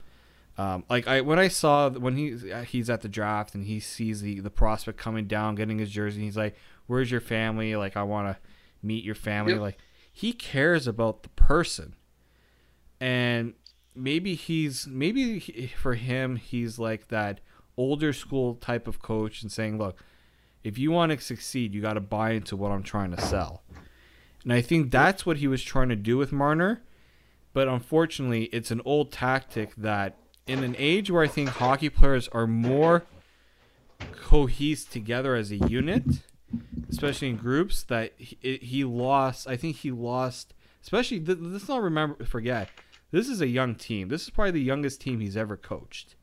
Um, like I when I saw when he he's at the draft and he sees the the prospect coming down, getting his jersey, he's like, "Where's your family? Like I want to meet your family." Yep. Like he cares about the person, and maybe he's maybe he, for him he's like that older school type of coach and saying, "Look, if you want to succeed, you got to buy into what I'm trying to sell." And I think that's what he was trying to do with Marner, but unfortunately, it's an old tactic that in an age where I think hockey players are more cohesed together as a unit, especially in groups, that he, he lost. I think he lost. Especially, th- let's not remember forget. This is a young team. This is probably the youngest team he's ever coached,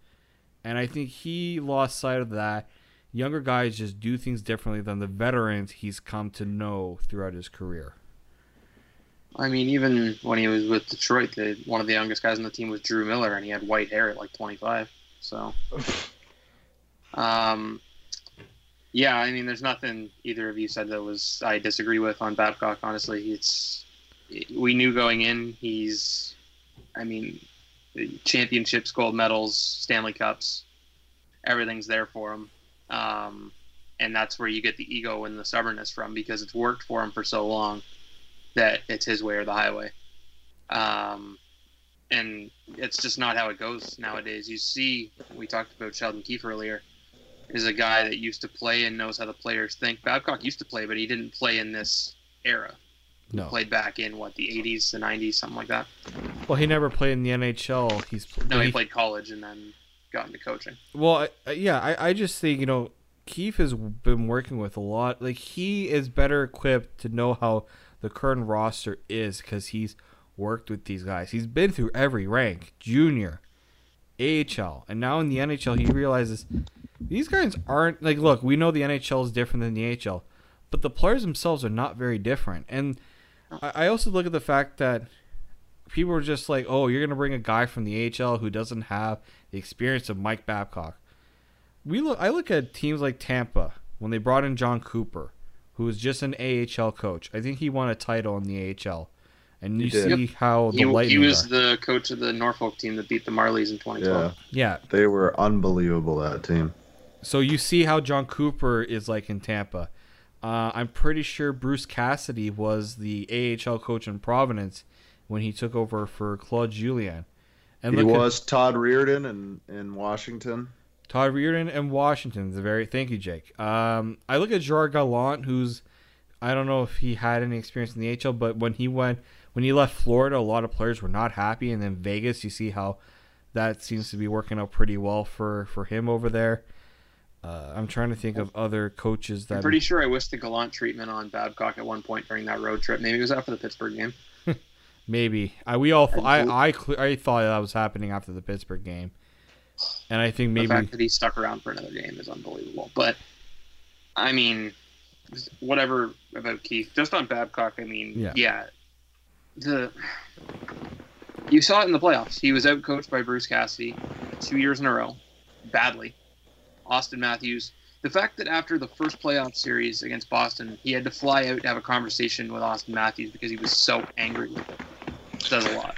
and I think he lost sight of that. Younger guys just do things differently than the veterans he's come to know throughout his career. I mean, even when he was with Detroit, the, one of the youngest guys on the team was Drew Miller, and he had white hair at like 25. So, <laughs> um, yeah, I mean, there's nothing either of you said that was I disagree with on Babcock. Honestly, it's we knew going in he's, I mean, championships, gold medals, Stanley Cups, everything's there for him, um, and that's where you get the ego and the stubbornness from because it's worked for him for so long that it's his way or the highway. Um, and it's just not how it goes nowadays. You see, we talked about Sheldon Keefe earlier, is a guy that used to play and knows how the players think. Babcock used to play, but he didn't play in this era. No. He played back in what the 80s, the 90s, something like that. Well, he never played in the NHL. He's no, he, played college and then got into coaching. Well, yeah, I, I just think you know Keefe has been working with a lot. Like he is better equipped to know how the current roster is because he's worked with these guys. He's been through every rank, junior, AHL, and now in the NHL, he realizes these guys aren't like. Look, we know the NHL is different than the AHL, but the players themselves are not very different. And I, I also look at the fact that people are just like, "Oh, you're gonna bring a guy from the AHL who doesn't have the experience of Mike Babcock." We look. I look at teams like Tampa when they brought in Jon Cooper who was just an AHL coach. I think he won a title in the AHL. And you see how the he, he was are. the coach of the Norfolk team that beat the Marlies in 2012. Yeah. yeah. They were unbelievable that team. So you see how Jon Cooper is like in Tampa. Uh, I'm pretty sure Bruce Cassidy was the AHL coach in Providence when he took over for Claude Julien. And he was at, Todd Reirden in, in Washington. Todd Reirden and Washington. The very thank you, Jake. Um, I look at Gerard Gallant, who's I don't know if he had any experience in the HL, but when he went when he left Florida, a lot of players were not happy, and then Vegas, you see how that seems to be working out pretty well for for him over there. Uh, I'm trying to think of other coaches that. I'm pretty sure I wished the Gallant treatment on Babcock at one point during that road trip. Maybe it was after the Pittsburgh game. <laughs> Maybe I we all I I I thought that was happening after the Pittsburgh game. And I think maybe the fact that he stuck around for another game is unbelievable. But I mean, whatever about Keefe, Just on Babcock, I mean, yeah, yeah the you saw it in the playoffs. He was outcoached by Bruce Cassidy two years in a row, badly. Auston Matthews. The fact that after the first playoff series against Boston, he had to fly out to have a conversation with Auston Matthews because he was so angry with him says a lot.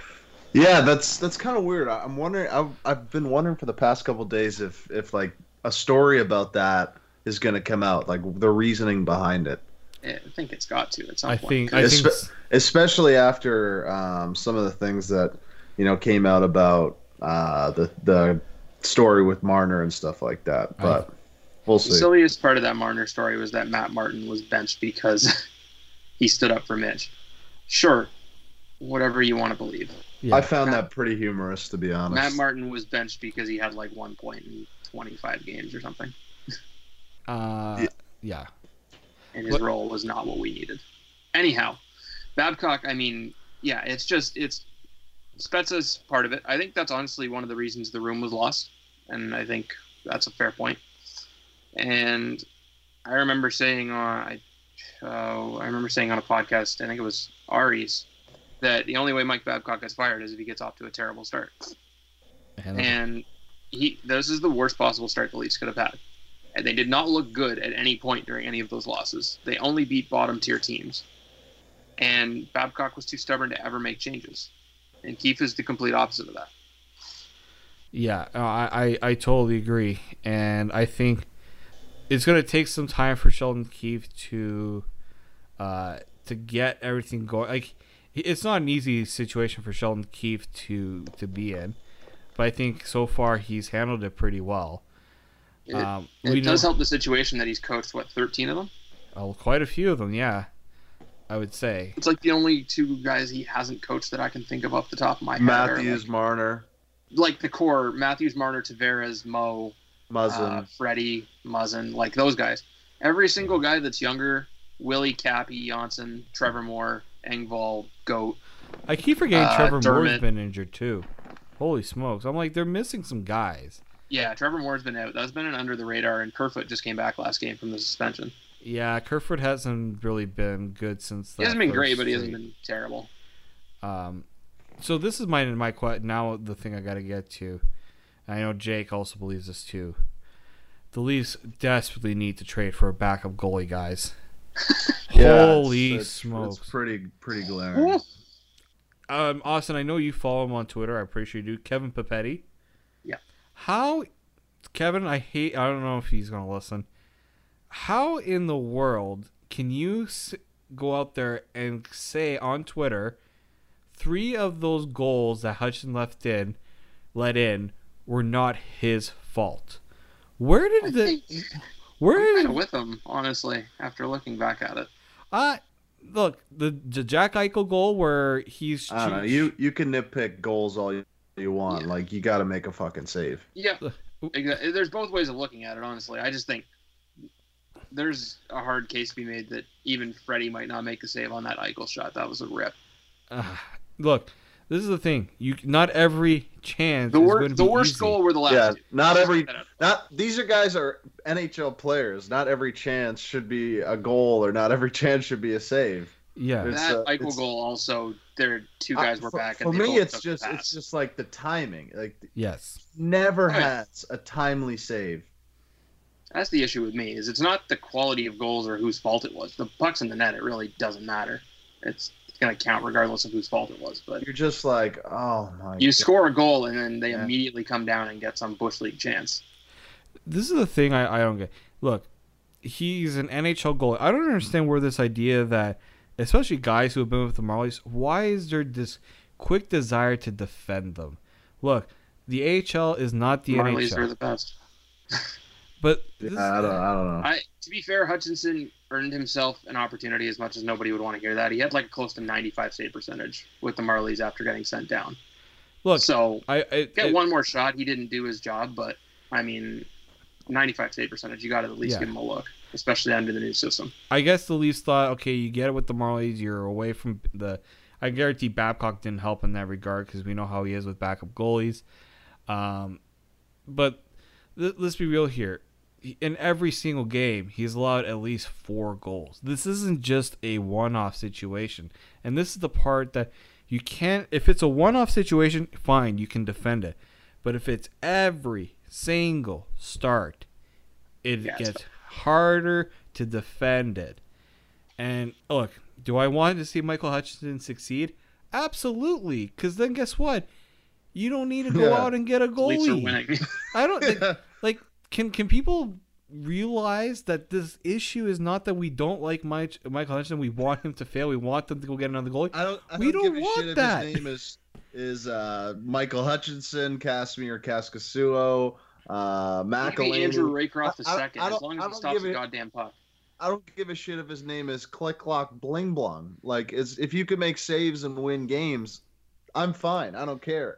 Yeah, that's that's kind of weird. I'm wondering. I've I've been wondering for the past couple days if if like a story about that is going to come out, like the reasoning behind it. Yeah, I think it's got to at some I point. Think, I think, especially after um, some of the things that you know came out about uh, the the story with Marner and stuff like that. But I, we'll see. The silliest part of that Marner story was that Matt Martin was benched because <laughs> he stood up for Mitch. Sure, whatever you want to believe. Yeah. I found Matt, that pretty humorous, to be honest. Matt Martin was benched because he had like one point in 25 games or something. <laughs> Uh, yeah. And his what? role was not what we needed. Anyhow, Babcock, I mean, yeah, it's just, it's, Spezza's part of it. I think that's honestly one of the reasons the room was lost. And I think that's a fair point. And I remember saying, uh, I, uh, I remember saying on a podcast, I think it was Ari's, that the only way Mike Babcock gets fired is if he gets off to a terrible start. And he this is the worst possible start the Leafs could have had. And they did not look good at any point during any of those losses. They only beat bottom tier teams. And Babcock was too stubborn to ever make changes. And Keefe is the complete opposite of that. Yeah, I, I, I totally agree. And I think it's going to take some time for Sheldon Keefe to uh, to get everything going. Like it's not an easy situation for Sheldon Keefe to to be in, but I think so far he's handled it pretty well. It, um, it does know, help the situation that he's coached what thirteen of them. Oh, quite a few of them, yeah. I would say it's like the only two guys he hasn't coached that I can think of off the top of my head. Matthews, like, Marner. like the core: Matthews, Marner, Tavares, Mo, Muzzin. uh, Freddie, Muzzin, like those guys. Every single guy that's younger, Willie, Cappy, Johnsson, Trevor Moore, Engvall, Goat. I keep forgetting Uh, Trevor Moore's been injured too. Holy smokes! I'm like they're missing some guys. Yeah, Trevor Moore's been out. That's been an under the radar, and Kerfoot just came back last game from the suspension. Yeah, Kerfoot hasn't really been good since. He hasn't been great, but he hasn't been terrible. Um, so this is my my que- now the thing I got to get to. I know Jake also believes this too. The Leafs desperately need to trade for a backup goalie, guys. <laughs> Yeah, Holy it's- it's- smokes! It's pretty pretty glaring. Um, Austin, I know you follow him on Twitter. I appreciate you, do. Kevin Papetti. Yeah. How, Kevin? I hate. I don't know if he's gonna listen. How in the world can you s- go out there and say on Twitter, three of those goals that Hudson left in, let in, were not his fault? Where I did the think where I'm kind did of with him, honestly, after looking back at it. uh look the, the Jack Eichel goal where he's I don't know. You you can nitpick goals all you, you want. Yeah. Like you got to make a fucking save. Yeah, Ugh. exa- there's both ways of looking at it. Honestly, I just think there's a hard case to be made that even Freddie might not make a save on that Eichel shot. That was a rip. Uh, look, this is the thing. You not every chance. The is worst, going to the be worst easy. goal were the last. Yeah, two. not every put that out. not these are guys are NHL players. Not every chance should be a goal, or not every <laughs> chance should be a save. Yeah, It's, that uh, Eichel goal also. There, two guys Uh, were for, back. For and me, it's just it's just like the timing. Like yes. never Right. has a timely save. That's the issue with me. Is it's not the quality of goals or whose fault it was. The pucks in the net, it really doesn't matter. It's, it's going to count regardless of whose fault it was. But You're just like, oh my. you God. score a goal and then they Yeah. immediately come down and get some bush league chance. This is the thing I, I don't get. Look, he's an NHL goalie. I don't understand where this idea that, especially guys who have been with the Marlies, why is there this quick desire to defend them? Look, the AHL is not the Marlies NHL, are the best. <laughs> but Yeah, I don't. I don't know. I, to be fair, Hutchinson earned himself an opportunity as much as nobody would want to hear that. He had like close to 95 save percentage with the Marlies after getting sent down. look, so I, I get it- one more shot. He didn't do his job, but I mean, 95 save percentage. You got to at least Yeah. give him a look, especially under the new system. I guess the Leafs thought, okay, you get it with the Marlies, you're away from the. I guarantee Babcock didn't help in that regard because we know how he is with backup goalies. Um, but th- let's be real here. In every single game, he's allowed at least four goals. This isn't just a one-off situation, and this is the part that you can't. If it's a one-off situation, fine, you can defend it. But if it's every single start, it Yeah, gets harder to defend it. And look, do I want to see Michael Hutchinson succeed? Absolutely, because then guess what? You don't need to go Yeah. out and get a goalie. I don't <laughs> like. Can can people realize that this issue is not that we don't like Mike, Michael Hutchinson? We want him to fail. We want them to go get another goalie. I don't. I We don't, don't give a want shit that. if his name is is uh, Michael Hutchinson, Kasimir Kaskisuo, uh, Maybe Andrew Raycroft the I- I- second, I as long as he stops the goddamn puck. I don't give a shit if his name is Click Clock Bling Blong. Like, it's, if you can make saves and win games, I'm fine. I don't care.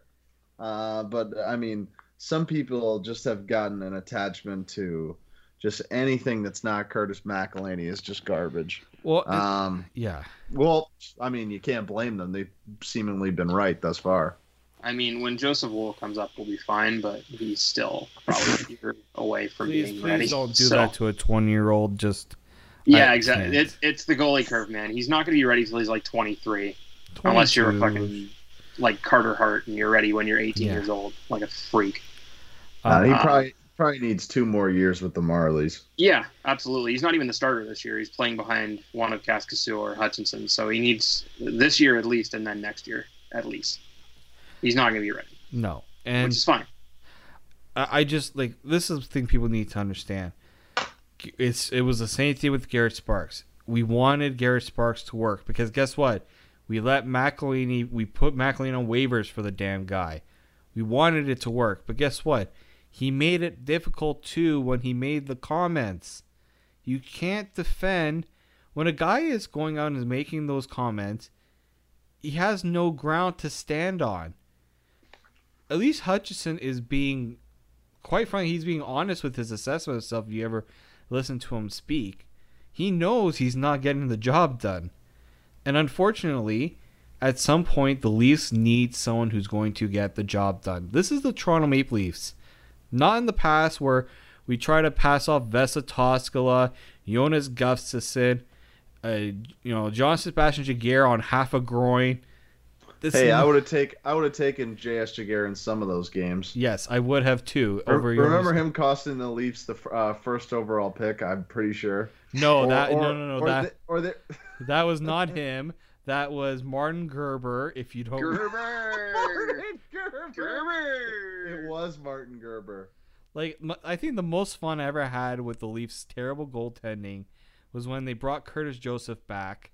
Uh, but I mean, some people just have gotten an attachment to just anything that's not Curtis McElhinney is just garbage. Well, Um, yeah, well, I mean, you can't blame them. They've seemingly been right thus far. I mean, when Joseph Woll comes up, we'll be fine, but he's still probably a year away from please, being please ready. don't do So- that to a twenty-year-old. Just Yeah, I exactly. can't. It's it's the goalie curve, man. He's not going to be ready till he's like 23, unless you're a fucking like Carter Hart and you're ready when you're 18 Yeah. years old, like a freak. Uh, he Uh, probably probably needs two more years with the Marlies. Yeah, absolutely. He's not even the starter this year. He's playing behind one of Kaskisuo or Hutchinson, so he needs this year at least, and then next year at least. He's not going to be ready, no, and which is fine. I I just like this is the thing people need to understand. It's it was the same thing with Garrett Sparks. We wanted Garrett Sparks to work because guess what? We let McElhinney we put McElhinney on waivers for the damn guy. We wanted it to work, but guess what? He made it difficult too when he made the comments. You can't defend when a guy is going out and making those comments. He has no ground to stand on. at least Hutchinson is being quite frankly, he's being honest with his assessment of stuff. If you ever listen to him speak, he knows he's not getting the job done, and unfortunately, at some point, the Leafs need someone who's going to get the job done. This is the Toronto Maple Leafs, not in the past where we try to pass off Vesa Toskala, Jonas Gustavsson, uh, you know, Jean-Sébastien Giguère on half a groin. This hey, I would have take I would have taken J.S. Giguère in some of those games. Yes, I would have too. Over remember him costing the Leafs the uh, first overall pick? I'm pretty sure. No, or, that or, no no no or that the, or the... <laughs> that was <laughs> not him. That was Martin Gerber. If you don't Gerber, <laughs> Martin Gerber. Gerber. It was Martin Gerber. Like I think the most fun I ever had with the Leafs' terrible goaltending was when they brought Curtis Joseph back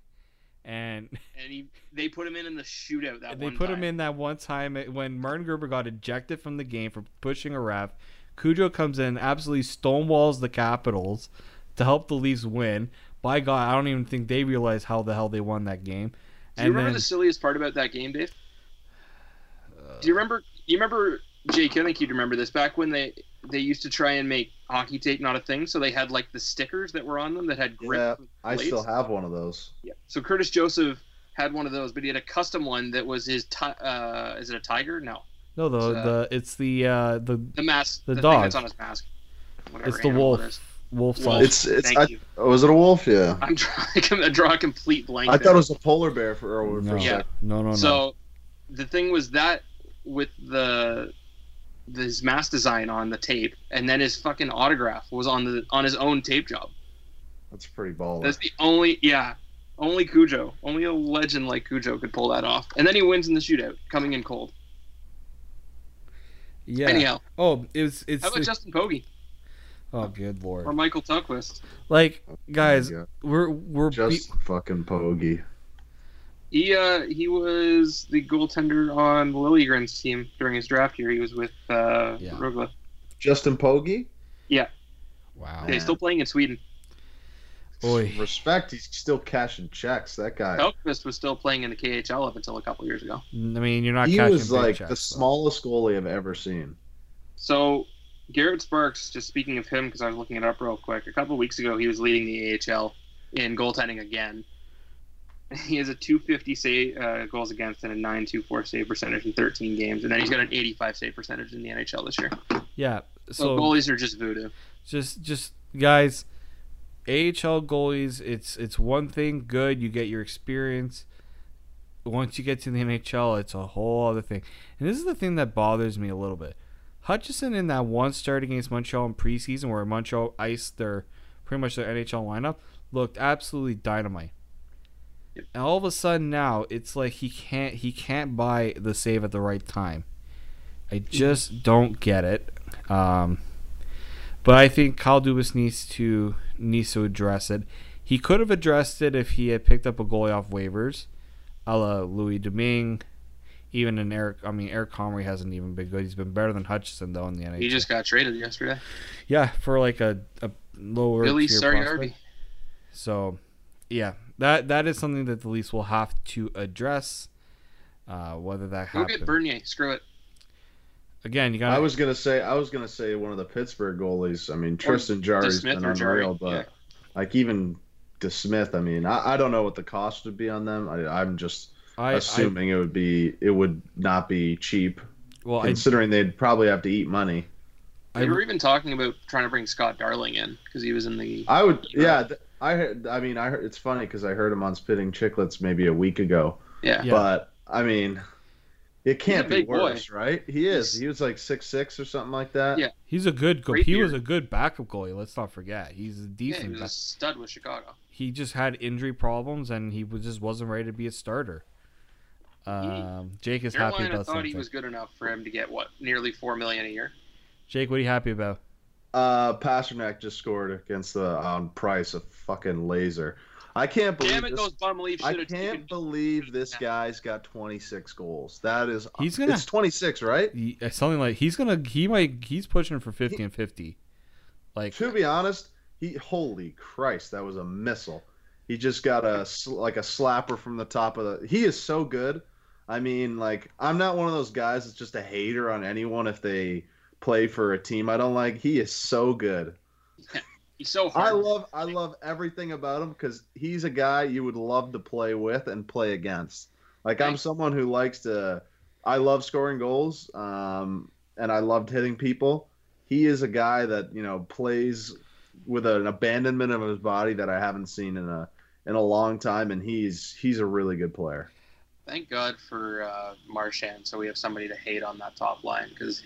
and <laughs> and he they put him in in the shootout that they put time. him in that one time when Martin Gerber got ejected from the game for pushing a ref. Cujo comes in, absolutely stonewalls the Capitals to help the Leafs win. By God, I don't even think they realize how the hell they won that game. Do and you remember then, the silliest part about that game, Dave? Uh, Do you remember? You remember Jake? I think you'd remember this. Back when they they used to try and make hockey tape not a thing, so they had like the stickers that were on them that had grip. Yeah, I still have one of those. Yeah. So Curtis Joseph had one of those, but he had a custom one that was his. Ti- uh, is it a tiger? No. No, the it's, uh, the it's the uh, the the mask. The, the dog. that's on his mask. Whatever it's the wolf. It wolf size. It's it's. I, oh, was it a wolf? Yeah. I'm trying to <laughs> draw a complete blank. I there. thought it was a polar bear for, for no. yeah. No, no, no. So the thing was that with the his mask design on the tape, and then his fucking autograph was on the on his own tape job. That's pretty baller. That's the only yeah, only Cujo, only a legend like Cujo could pull that off. And then he wins in the shootout, coming in cold. Yeah. Anyhow. Oh, it was. It's. How about Justin Pogge? Oh, good lord. Or Michael Tellqvist. Like, guys, we're we're just be- fucking Pogge. He uh he was the goaltender on Liljegren's team during his draft year. He was with uh yeah. Rögle. Justin Pogge? Yeah. Wow. Yeah, he's still playing in Sweden. Boy. Respect, he's still cashing checks. That guy. Tellqvist was still playing in the KHL up until a couple years ago. I mean, you're not. He was like checks, the smallest goalie I've ever seen. So, Garrett Sparks. Just speaking of him, because I was looking it up real quick. A couple weeks ago, he was leading the AHL in goaltending again. <laughs> He has a 250 save uh, goals against and a 924 save percentage in 13 games, and then he's got an 85 save percentage in the NHL this year. Yeah, so, so goalies are just voodoo. Just, just guys, AHL goalies. It's it's one thing good. You get your experience. Once you get to the NHL, it's a whole other thing. And this is the thing that bothers me a little bit. Hutchinson in that one start against Montreal in preseason, where Montreal iced their pretty much their NHL lineup, looked absolutely dynamite. And all of a sudden now it's like he can't he can't buy the save at the right time. I just don't get it. Um, but I think Kyle Dubas needs to needs to address it. He could have addressed it if he had picked up a goalie off waivers, a la Louis Domingue. Even in Eric, I mean Eric Comrie hasn't even been good. He's been better than Hutchinson though in the NHL. He just got traded yesterday. Yeah, for like a, a lower. Really sorry, Arby. So, yeah, that that is something that the Leafs will have to address. Uh, whether that happens. Go get Bernier. Screw it. Again, you got. I was gonna say I was gonna say one of the Pittsburgh goalies. I mean Tristan Jarry's been unreal, but yeah. like even DeSmith. I mean I, I don't know what the cost would be on them. I, I, am just I, assuming I, it would be it would not be cheap. Well, considering they'd probably have to eat money. They were even talking about trying to bring Scott Darling in because he was in the. I would, yeah. I heard. I mean, I heard. It's funny because I heard him on Spitting Chicklets maybe a week ago. Yeah. yeah. But I mean, it can't be worse, boy. right? He is. He's, he was like six six or something like that. Yeah. He's a good. Go- he was a good backup goalie. Let's not forget. He's a decent. Yeah, he was a stud with Chicago. He just had injury problems and he was just wasn't ready to be a starter. Um, Jake is Carolina happy about it. I thought something. he was good enough for him to get what nearly four million a year. Jake, what are you happy about? Uh, Pastrnak just scored against the on um, Price a fucking laser. I can't believe. Damn it, this, those bum Leafs I can't believe this guy's got 26 goals. That is. He's gonna. It's 26, right? He, uh, something like he's gonna. He might. He's pushing for 50 he, and 50. Like to be honest, he. Holy Christ, that was a missile. He just got a like a slapper from the top of the. He is so good. I mean, like, I'm not one of those guys that's just a hater on anyone if they play for a team I don't like. He is so good. <laughs> He's so hard. I love I love everything about him because he's a guy you would love to play with and play against. Like I'm someone who likes to. I love scoring goals, um, and I loved hitting people. He is a guy that you know plays with an abandonment of his body that I haven't seen in a in a long time, and he's he's a really good player. Thank God for uh, Marchand, so we have somebody to hate on that top line because.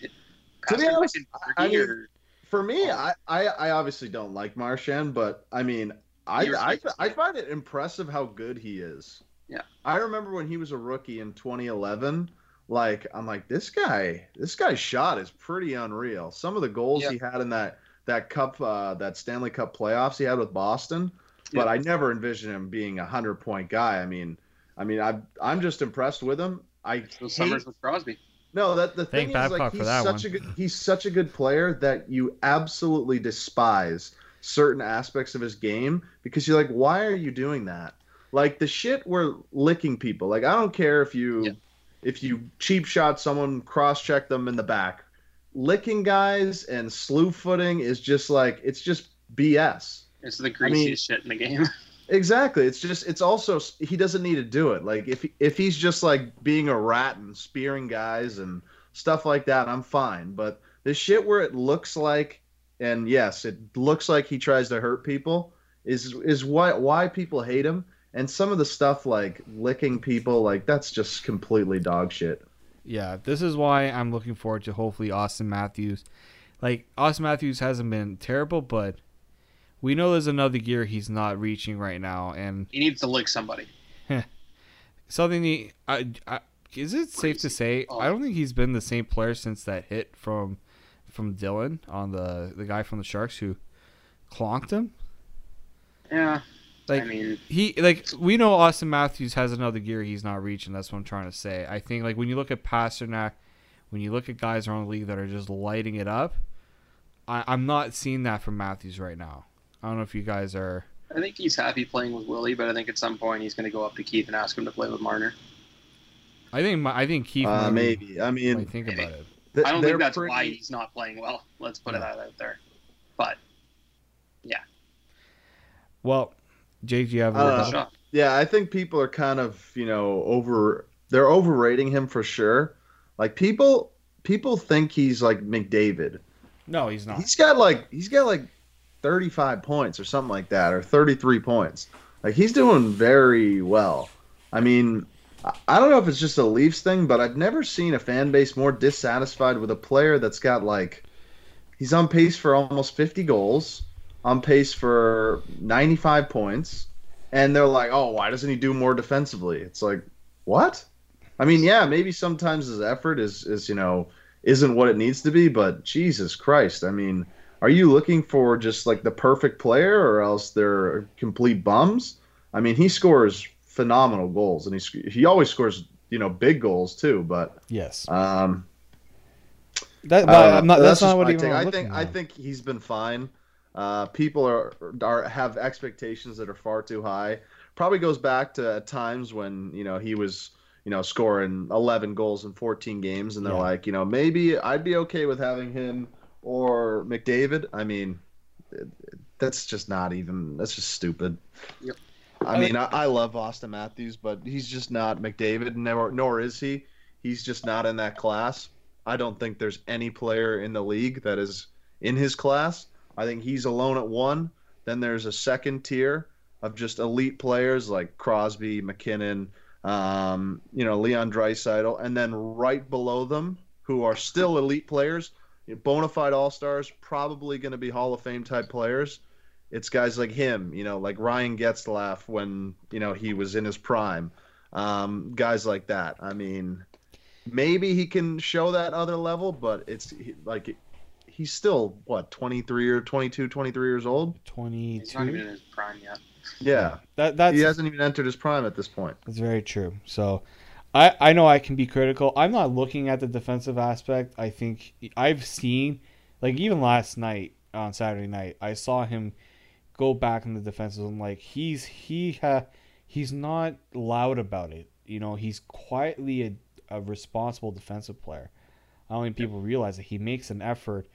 To be honest, I mean- For me, Oh. I, I, I obviously don't like Marchand, but I mean, I, I. I find it impressive how good he is. Yeah. I remember when he was a rookie in 2011. Like I'm like this guy, this guy's shot is pretty unreal. Some of the goals Yeah. he had in that that cup, uh, that Stanley Cup playoffs he had with Boston, but Yeah. I never envisioned him being a hundred point guy. I mean, I mean, I I'm just impressed with him. I those hate summers with Crosby. no, that the Thank thing is like Babcock for he's such one. a good he's such a good player that you absolutely despise certain aspects of his game because you're like, why are you doing that? Like the shit we're licking people. Like I don't care if you Yeah. if you cheap shot someone, cross check them in the back. Licking guys and slew footing is just like it's just BS. It's the mean- greasiest shit in the game. <laughs> Exactly. It's just it's also he doesn't need to do it. Like if if he's just like being a rat and spearing guys and stuff like that, I'm fine. But the shit where it looks like and yes, it looks like he tries to hurt people is is why why people hate him. And some of the stuff like licking people, like that's just completely dog shit. Yeah, this is why I'm looking forward to hopefully Auston Matthews. Like Auston Matthews hasn't been terrible, but we know there's another gear he's not reaching right now, and he needs to lick somebody. <laughs> something he, I, I, is it safe to say Oh. I don't think he's been the same player since that hit from from Dylan on the the guy from the Sharks who clonked him. Yeah, Like I mean, he like we know Austin Matthews has another gear he's not reaching. That's what I'm trying to say. I think like when you look at Pastrnak, when you look at guys around the league that are just lighting it up, I, I'm not seeing that from Matthews right now. I don't know if you guys are. I think he's happy playing with Willie, but I think at some point he's going to go up to Keefe and ask him to play with Marner. I think my, I think Keefe Uh, maybe, maybe. I might mean, think maybe. about it. th- I don't they're think that's pretty- why he's not playing well. Let's put No. that out there. But yeah. Well, Jake, do you have? a Uh, rebuttal? Yeah, I think people are kind of, you know, over they're overrating him for sure. Like people people think he's like McDavid. no, he's not. He's got like he's got like 35 points or something like that or 33 points. Like he's doing very well. I mean, I- don't know if it's just a Leafs thing, but I've never seen a fan base more dissatisfied with a player that's got like he's on pace for almost 50 goals, on pace for 95 points, and they're like, "Oh, why doesn't he do more defensively?" It's like, "What?" I mean, yeah, maybe sometimes his effort is is, you know, isn't what it needs to be, but Jesus Christ, I mean, are you looking for just like the perfect player or else they're complete bums? I mean, he scores phenomenal goals and he he always scores, you know, big goals too, but yes, um that, I but don't know. I'm not, that's, just not what my even take. I'm I think I think he's been fine. Uh, people are are have expectations that are far too high. Probably goes back to times when you know he was you know scoring 11 goals in 14 games, and they're Yeah. like, you know, maybe I'd be okay with having him or McDavid. I mean, that's just not even. That's just stupid. Yep. I I mean, I, I love Auston Matthews, but he's just not McDavid, nor nor is he. He's just not in that class. I don't think there's any player in the league that is in his class. I think he's alone at one. Then there's a second tier of just elite players like Crosby, MacKinnon, um, you know, Leon Draisaitl, and then right below them, who are still elite players, bona fide all stars, probably going to be Hall of Fame type players. It's guys like him, you know, like Ryan Getzlaf when you know he was in his prime, um, guys like that. I mean, maybe he can show that other level, but it's like he's still what 23 or 22, 23 years old. He's not even 22. in his prime yet. Yeah, That that's he hasn't even entered his prime at this point. That's very true. So, I I know I can be critical. I'm not looking at the defensive aspect. I think I've seen, like even last night on Saturday night, I saw him go back in the defensive and like he's he ha he's not loud about it. you know he's quietly a, a responsible defensive player. I don't think people realize that he makes an effort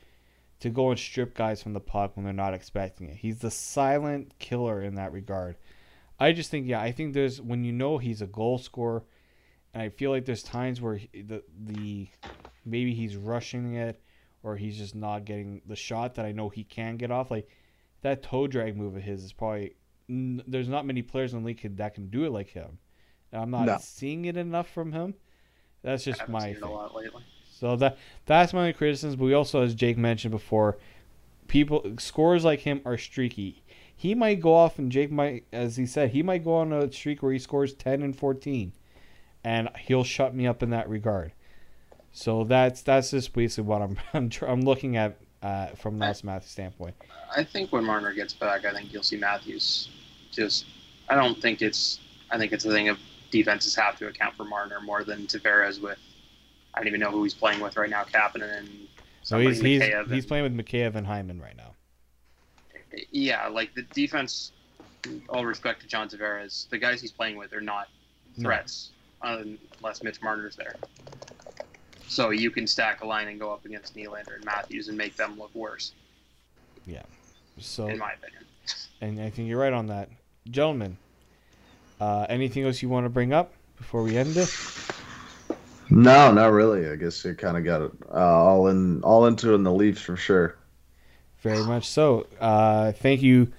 to go and strip guys from the puck when they're not expecting it. He's the silent killer in that regard. I just think, yeah, I think there's when you know he's a goal scorer, I feel like there's times where he, the the maybe he's rushing it or he's just not getting the shot that I know he can get off. Like that toe drag move of his is probably n- there's not many players in the league that can do it like him. And I'm not No. seeing it enough from him. That's just haven't my seen it a lot lately. So that that's my criticism. But we also, as Jake mentioned before, people scores like him are streaky. He might go off, and Jake might, as he said, he might go on a streak where he scores ten and fourteen, and he'll shut me up in that regard. So that's that's just basically what I'm <laughs> I'm, I'm looking at uh, from Auston Matthews' standpoint. I think when Marner gets back, I think you'll see Matthews. Just, I don't think it's. I think it's a thing of defenses have to account for Marner more than Tavares with. I don't even know who he's playing with right now, Kapanen and So he's he's, Mikheyev he's playing with Mikheyev and Hyman right now. Yeah, like the defense. All respect to John Tavares, the guys he's playing with are not No. Threats unless Mitch Marner's there. So you can stack a line and go up against Nylander and Matthews and make them look worse, Yeah. So in my opinion. and I think you're right on that, gentlemen. Uh, anything else you want to bring up before we end this? No, not really. I guess you kind of got it uh, all in, all into it in the Leafs for sure. Very much so. Uh, thank you,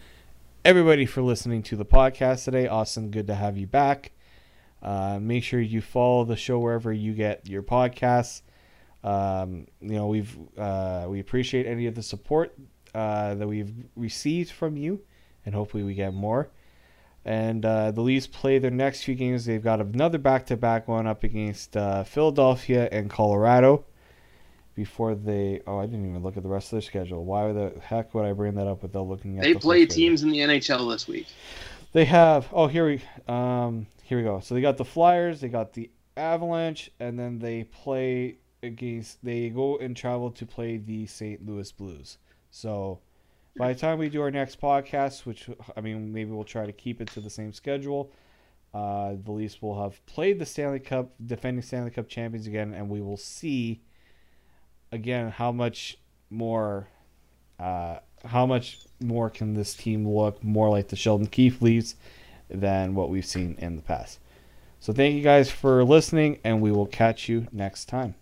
everybody, for listening to the podcast today. Austin, good to have you back. Uh, make sure you follow the show wherever you get your podcasts. Um, you know, we've uh, we appreciate any of the support uh, that we've received from you, and hopefully we get more. And uh, the Leafs play their next few games. They've got another back-to-back one up against uh, Philadelphia and Colorado. Before they, oh, I didn't even look at the rest of their schedule. Why the heck would I bring that up without looking at? They the play teams in the NHL this week. They have. Oh, here we. Um, here we go. So they got the Flyers. They got the Avalanche, and then they play against. They go and travel to play the St. Louis Blues. So by the time we do our next podcast, which I mean maybe we'll try to keep it to the same schedule. Uh, the Leafs will have played the Stanley Cup, defending Stanley Cup champions again, and we will see again how much more, uh, how much more can this team look more like the Sheldon Keefe Leafs than what we've seen in the past. So thank you guys for listening, and we will catch you next time.